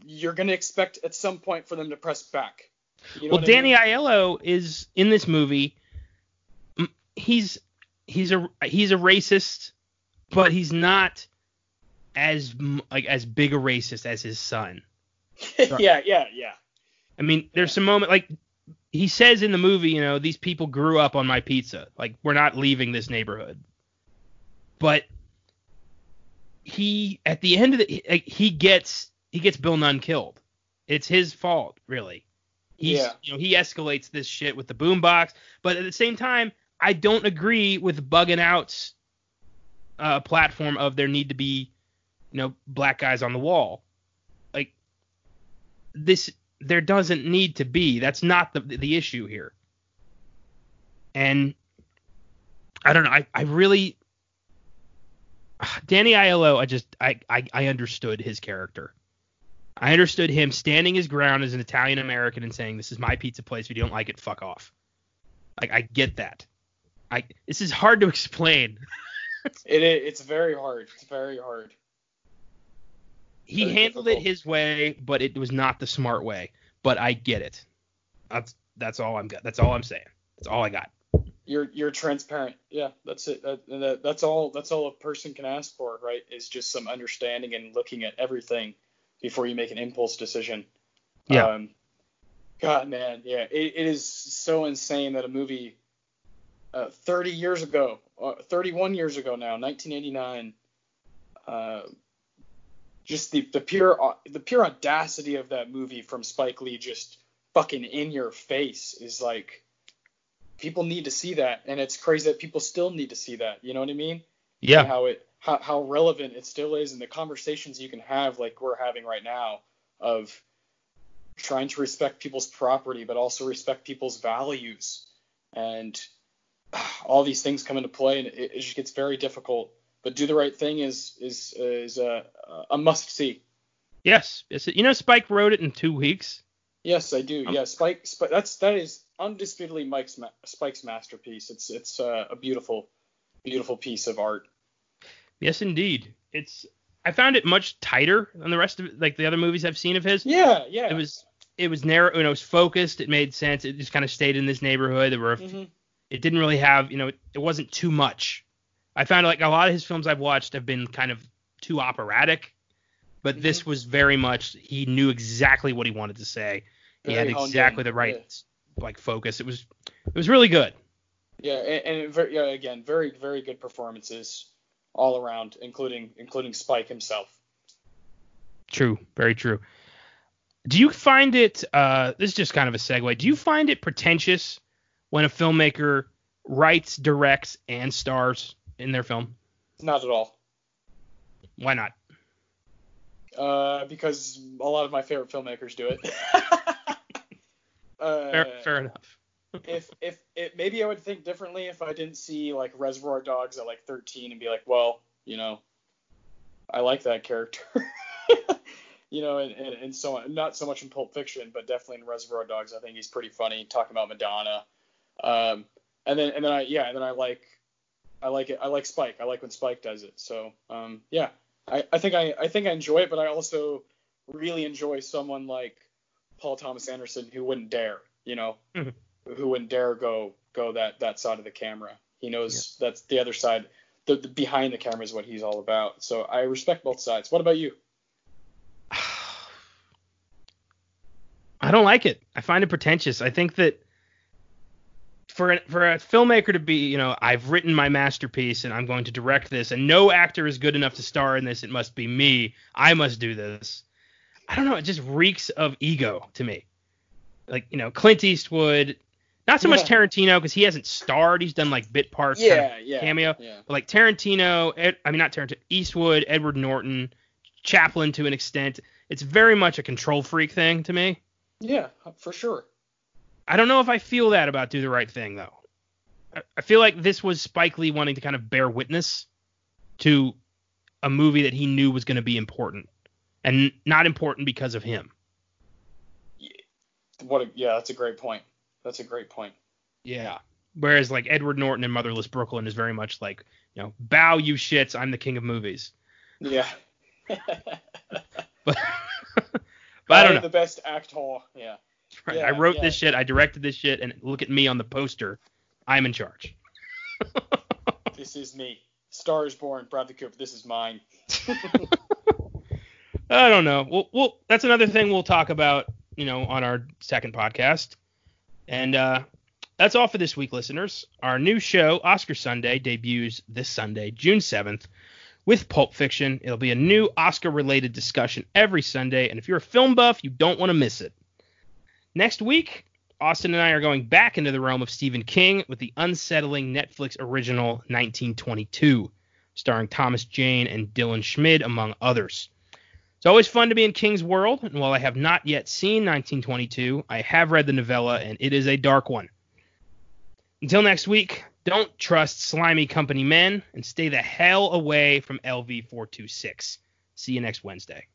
you're going to expect at some point for them to press back you know well, Danny I mean? Aiello is in this movie. He's he's a he's a racist, but he's not as like as big a racist as his son. yeah, yeah, yeah. I mean, there's some moment like he says in the movie, you know, these people grew up on my pizza. Like we're not leaving this neighborhood. But he at the end of the he gets he gets Bill Nunn killed. It's his fault, really. He's, yeah. you know, he escalates this shit with the boombox, but at the same time, I don't agree with Buggin' Out's uh, platform of there need to be, you know, black guys on the wall. Like this, there doesn't need to be. That's not the the issue here. And I don't know. I, I really Danny Aiello, I just I, I I understood his character. I understood him standing his ground as an Italian American and saying, "This is my pizza place. If you don't like it, fuck off." Like I get that. I this is hard to explain. it it's very hard. It's very hard. He handled difficult. it his way, but it was not the smart way. But I get it. That's that's all I'm got. That's all I'm saying. That's all I got. You're you're transparent. Yeah, that's it. That, that, that's all. That's all a person can ask for, right? Is just some understanding and looking at everything before you make an impulse decision. Yeah. Um, God, man, yeah, it, it is so insane that a movie uh, 30 years ago, uh, 31 years ago now, 1989, uh, just the, the pure the pure audacity of that movie from Spike Lee, just fucking in your face, is like people need to see that, and it's crazy that people still need to see that. You know what I mean? Yeah. And how it how, how relevant it still is and the conversations you can have like we're having right now of trying to respect people's property but also respect people's values and ah, all these things come into play and it, it just gets very difficult but do the right thing is is is a, a must see yes you know spike wrote it in two weeks yes i do um, yeah spike, spike that's that is undisputedly mike's spike's masterpiece it's it's uh, a beautiful beautiful piece of art Yes, indeed. It's I found it much tighter than the rest of like the other movies I've seen of his. Yeah, yeah. It was it was narrow, you know, it was focused. It made sense. It just kind of stayed in this neighborhood. There were, mm-hmm. it didn't really have, you know, it, it, wasn't too much. I found like a lot of his films I've watched have been kind of too operatic, but mm-hmm. this was very much he knew exactly what he wanted to say. Very he had exactly the right yeah. like focus. It was it was really good. Yeah, and, and very, yeah, again, very very good performances all around, including including Spike himself. True, very true. Do you find it? Uh, this is just kind of a segue. Do you find it pretentious when a filmmaker writes, directs, and stars in their film? Not at all. Why not? Uh, because a lot of my favorite filmmakers do it. uh, fair, fair enough if if it maybe I would think differently if I didn't see like Reservoir Dogs at like 13 and be like, well, you know, I like that character. you know, and, and, and so on. Not so much in Pulp Fiction, but definitely in Reservoir Dogs. I think he's pretty funny talking about Madonna. Um, and then and then I yeah, and then I like I like it. I like Spike. I like when Spike does it. So um, yeah, I, I think I I think I enjoy it, but I also really enjoy someone like Paul Thomas Anderson who wouldn't dare, you know, mm-hmm. who wouldn't dare go go that that side of the camera. He knows yeah. that's the other side. The, the behind the camera is what he's all about. So I respect both sides. What about you? I don't like it. I find it pretentious. I think that for a, for a filmmaker to be, you know, I've written my masterpiece and I'm going to direct this, and no actor is good enough to star in this. It must be me. I must do this. I don't know. It just reeks of ego to me. Like you know, Clint Eastwood, not so yeah. much Tarantino because he hasn't starred. He's done like bit parts, yeah, kind of yeah, cameo. Yeah. But like Tarantino, Ed, I mean not Tarantino, Eastwood, Edward Norton, Chaplin to an extent. It's very much a control freak thing to me. Yeah, for sure. I don't know if I feel that about Do the Right Thing though. I feel like this was Spike Lee wanting to kind of bear witness to a movie that he knew was going to be important and not important because of him. What? A, yeah, that's a great point. That's a great point. Yeah. Whereas like Edward Norton in Motherless Brooklyn is very much like, you know, bow you shits, I'm the king of movies. Yeah. but, but I don't know. The best actor. Yeah. Right. Yeah, I wrote yeah. this shit, I directed this shit, and look at me on the poster. I'm in charge. this is me. Stars born. Bradley Cooper. This is mine. I don't know. Well, well, that's another thing we'll talk about, you know, on our second podcast. And uh, that's all for this week, listeners. Our new show, Oscar Sunday, debuts this Sunday, June 7th, with Pulp Fiction. It'll be a new Oscar-related discussion every Sunday, and if you're a film buff, you don't want to miss it. Next week, Austin and I are going back into the realm of Stephen King with the unsettling Netflix original 1922, starring Thomas Jane and Dylan Schmid, among others. It's always fun to be in King's world, and while I have not yet seen 1922, I have read the novella, and it is a dark one. Until next week, don't trust slimy company men, and stay the hell away from LV 426. See you next Wednesday.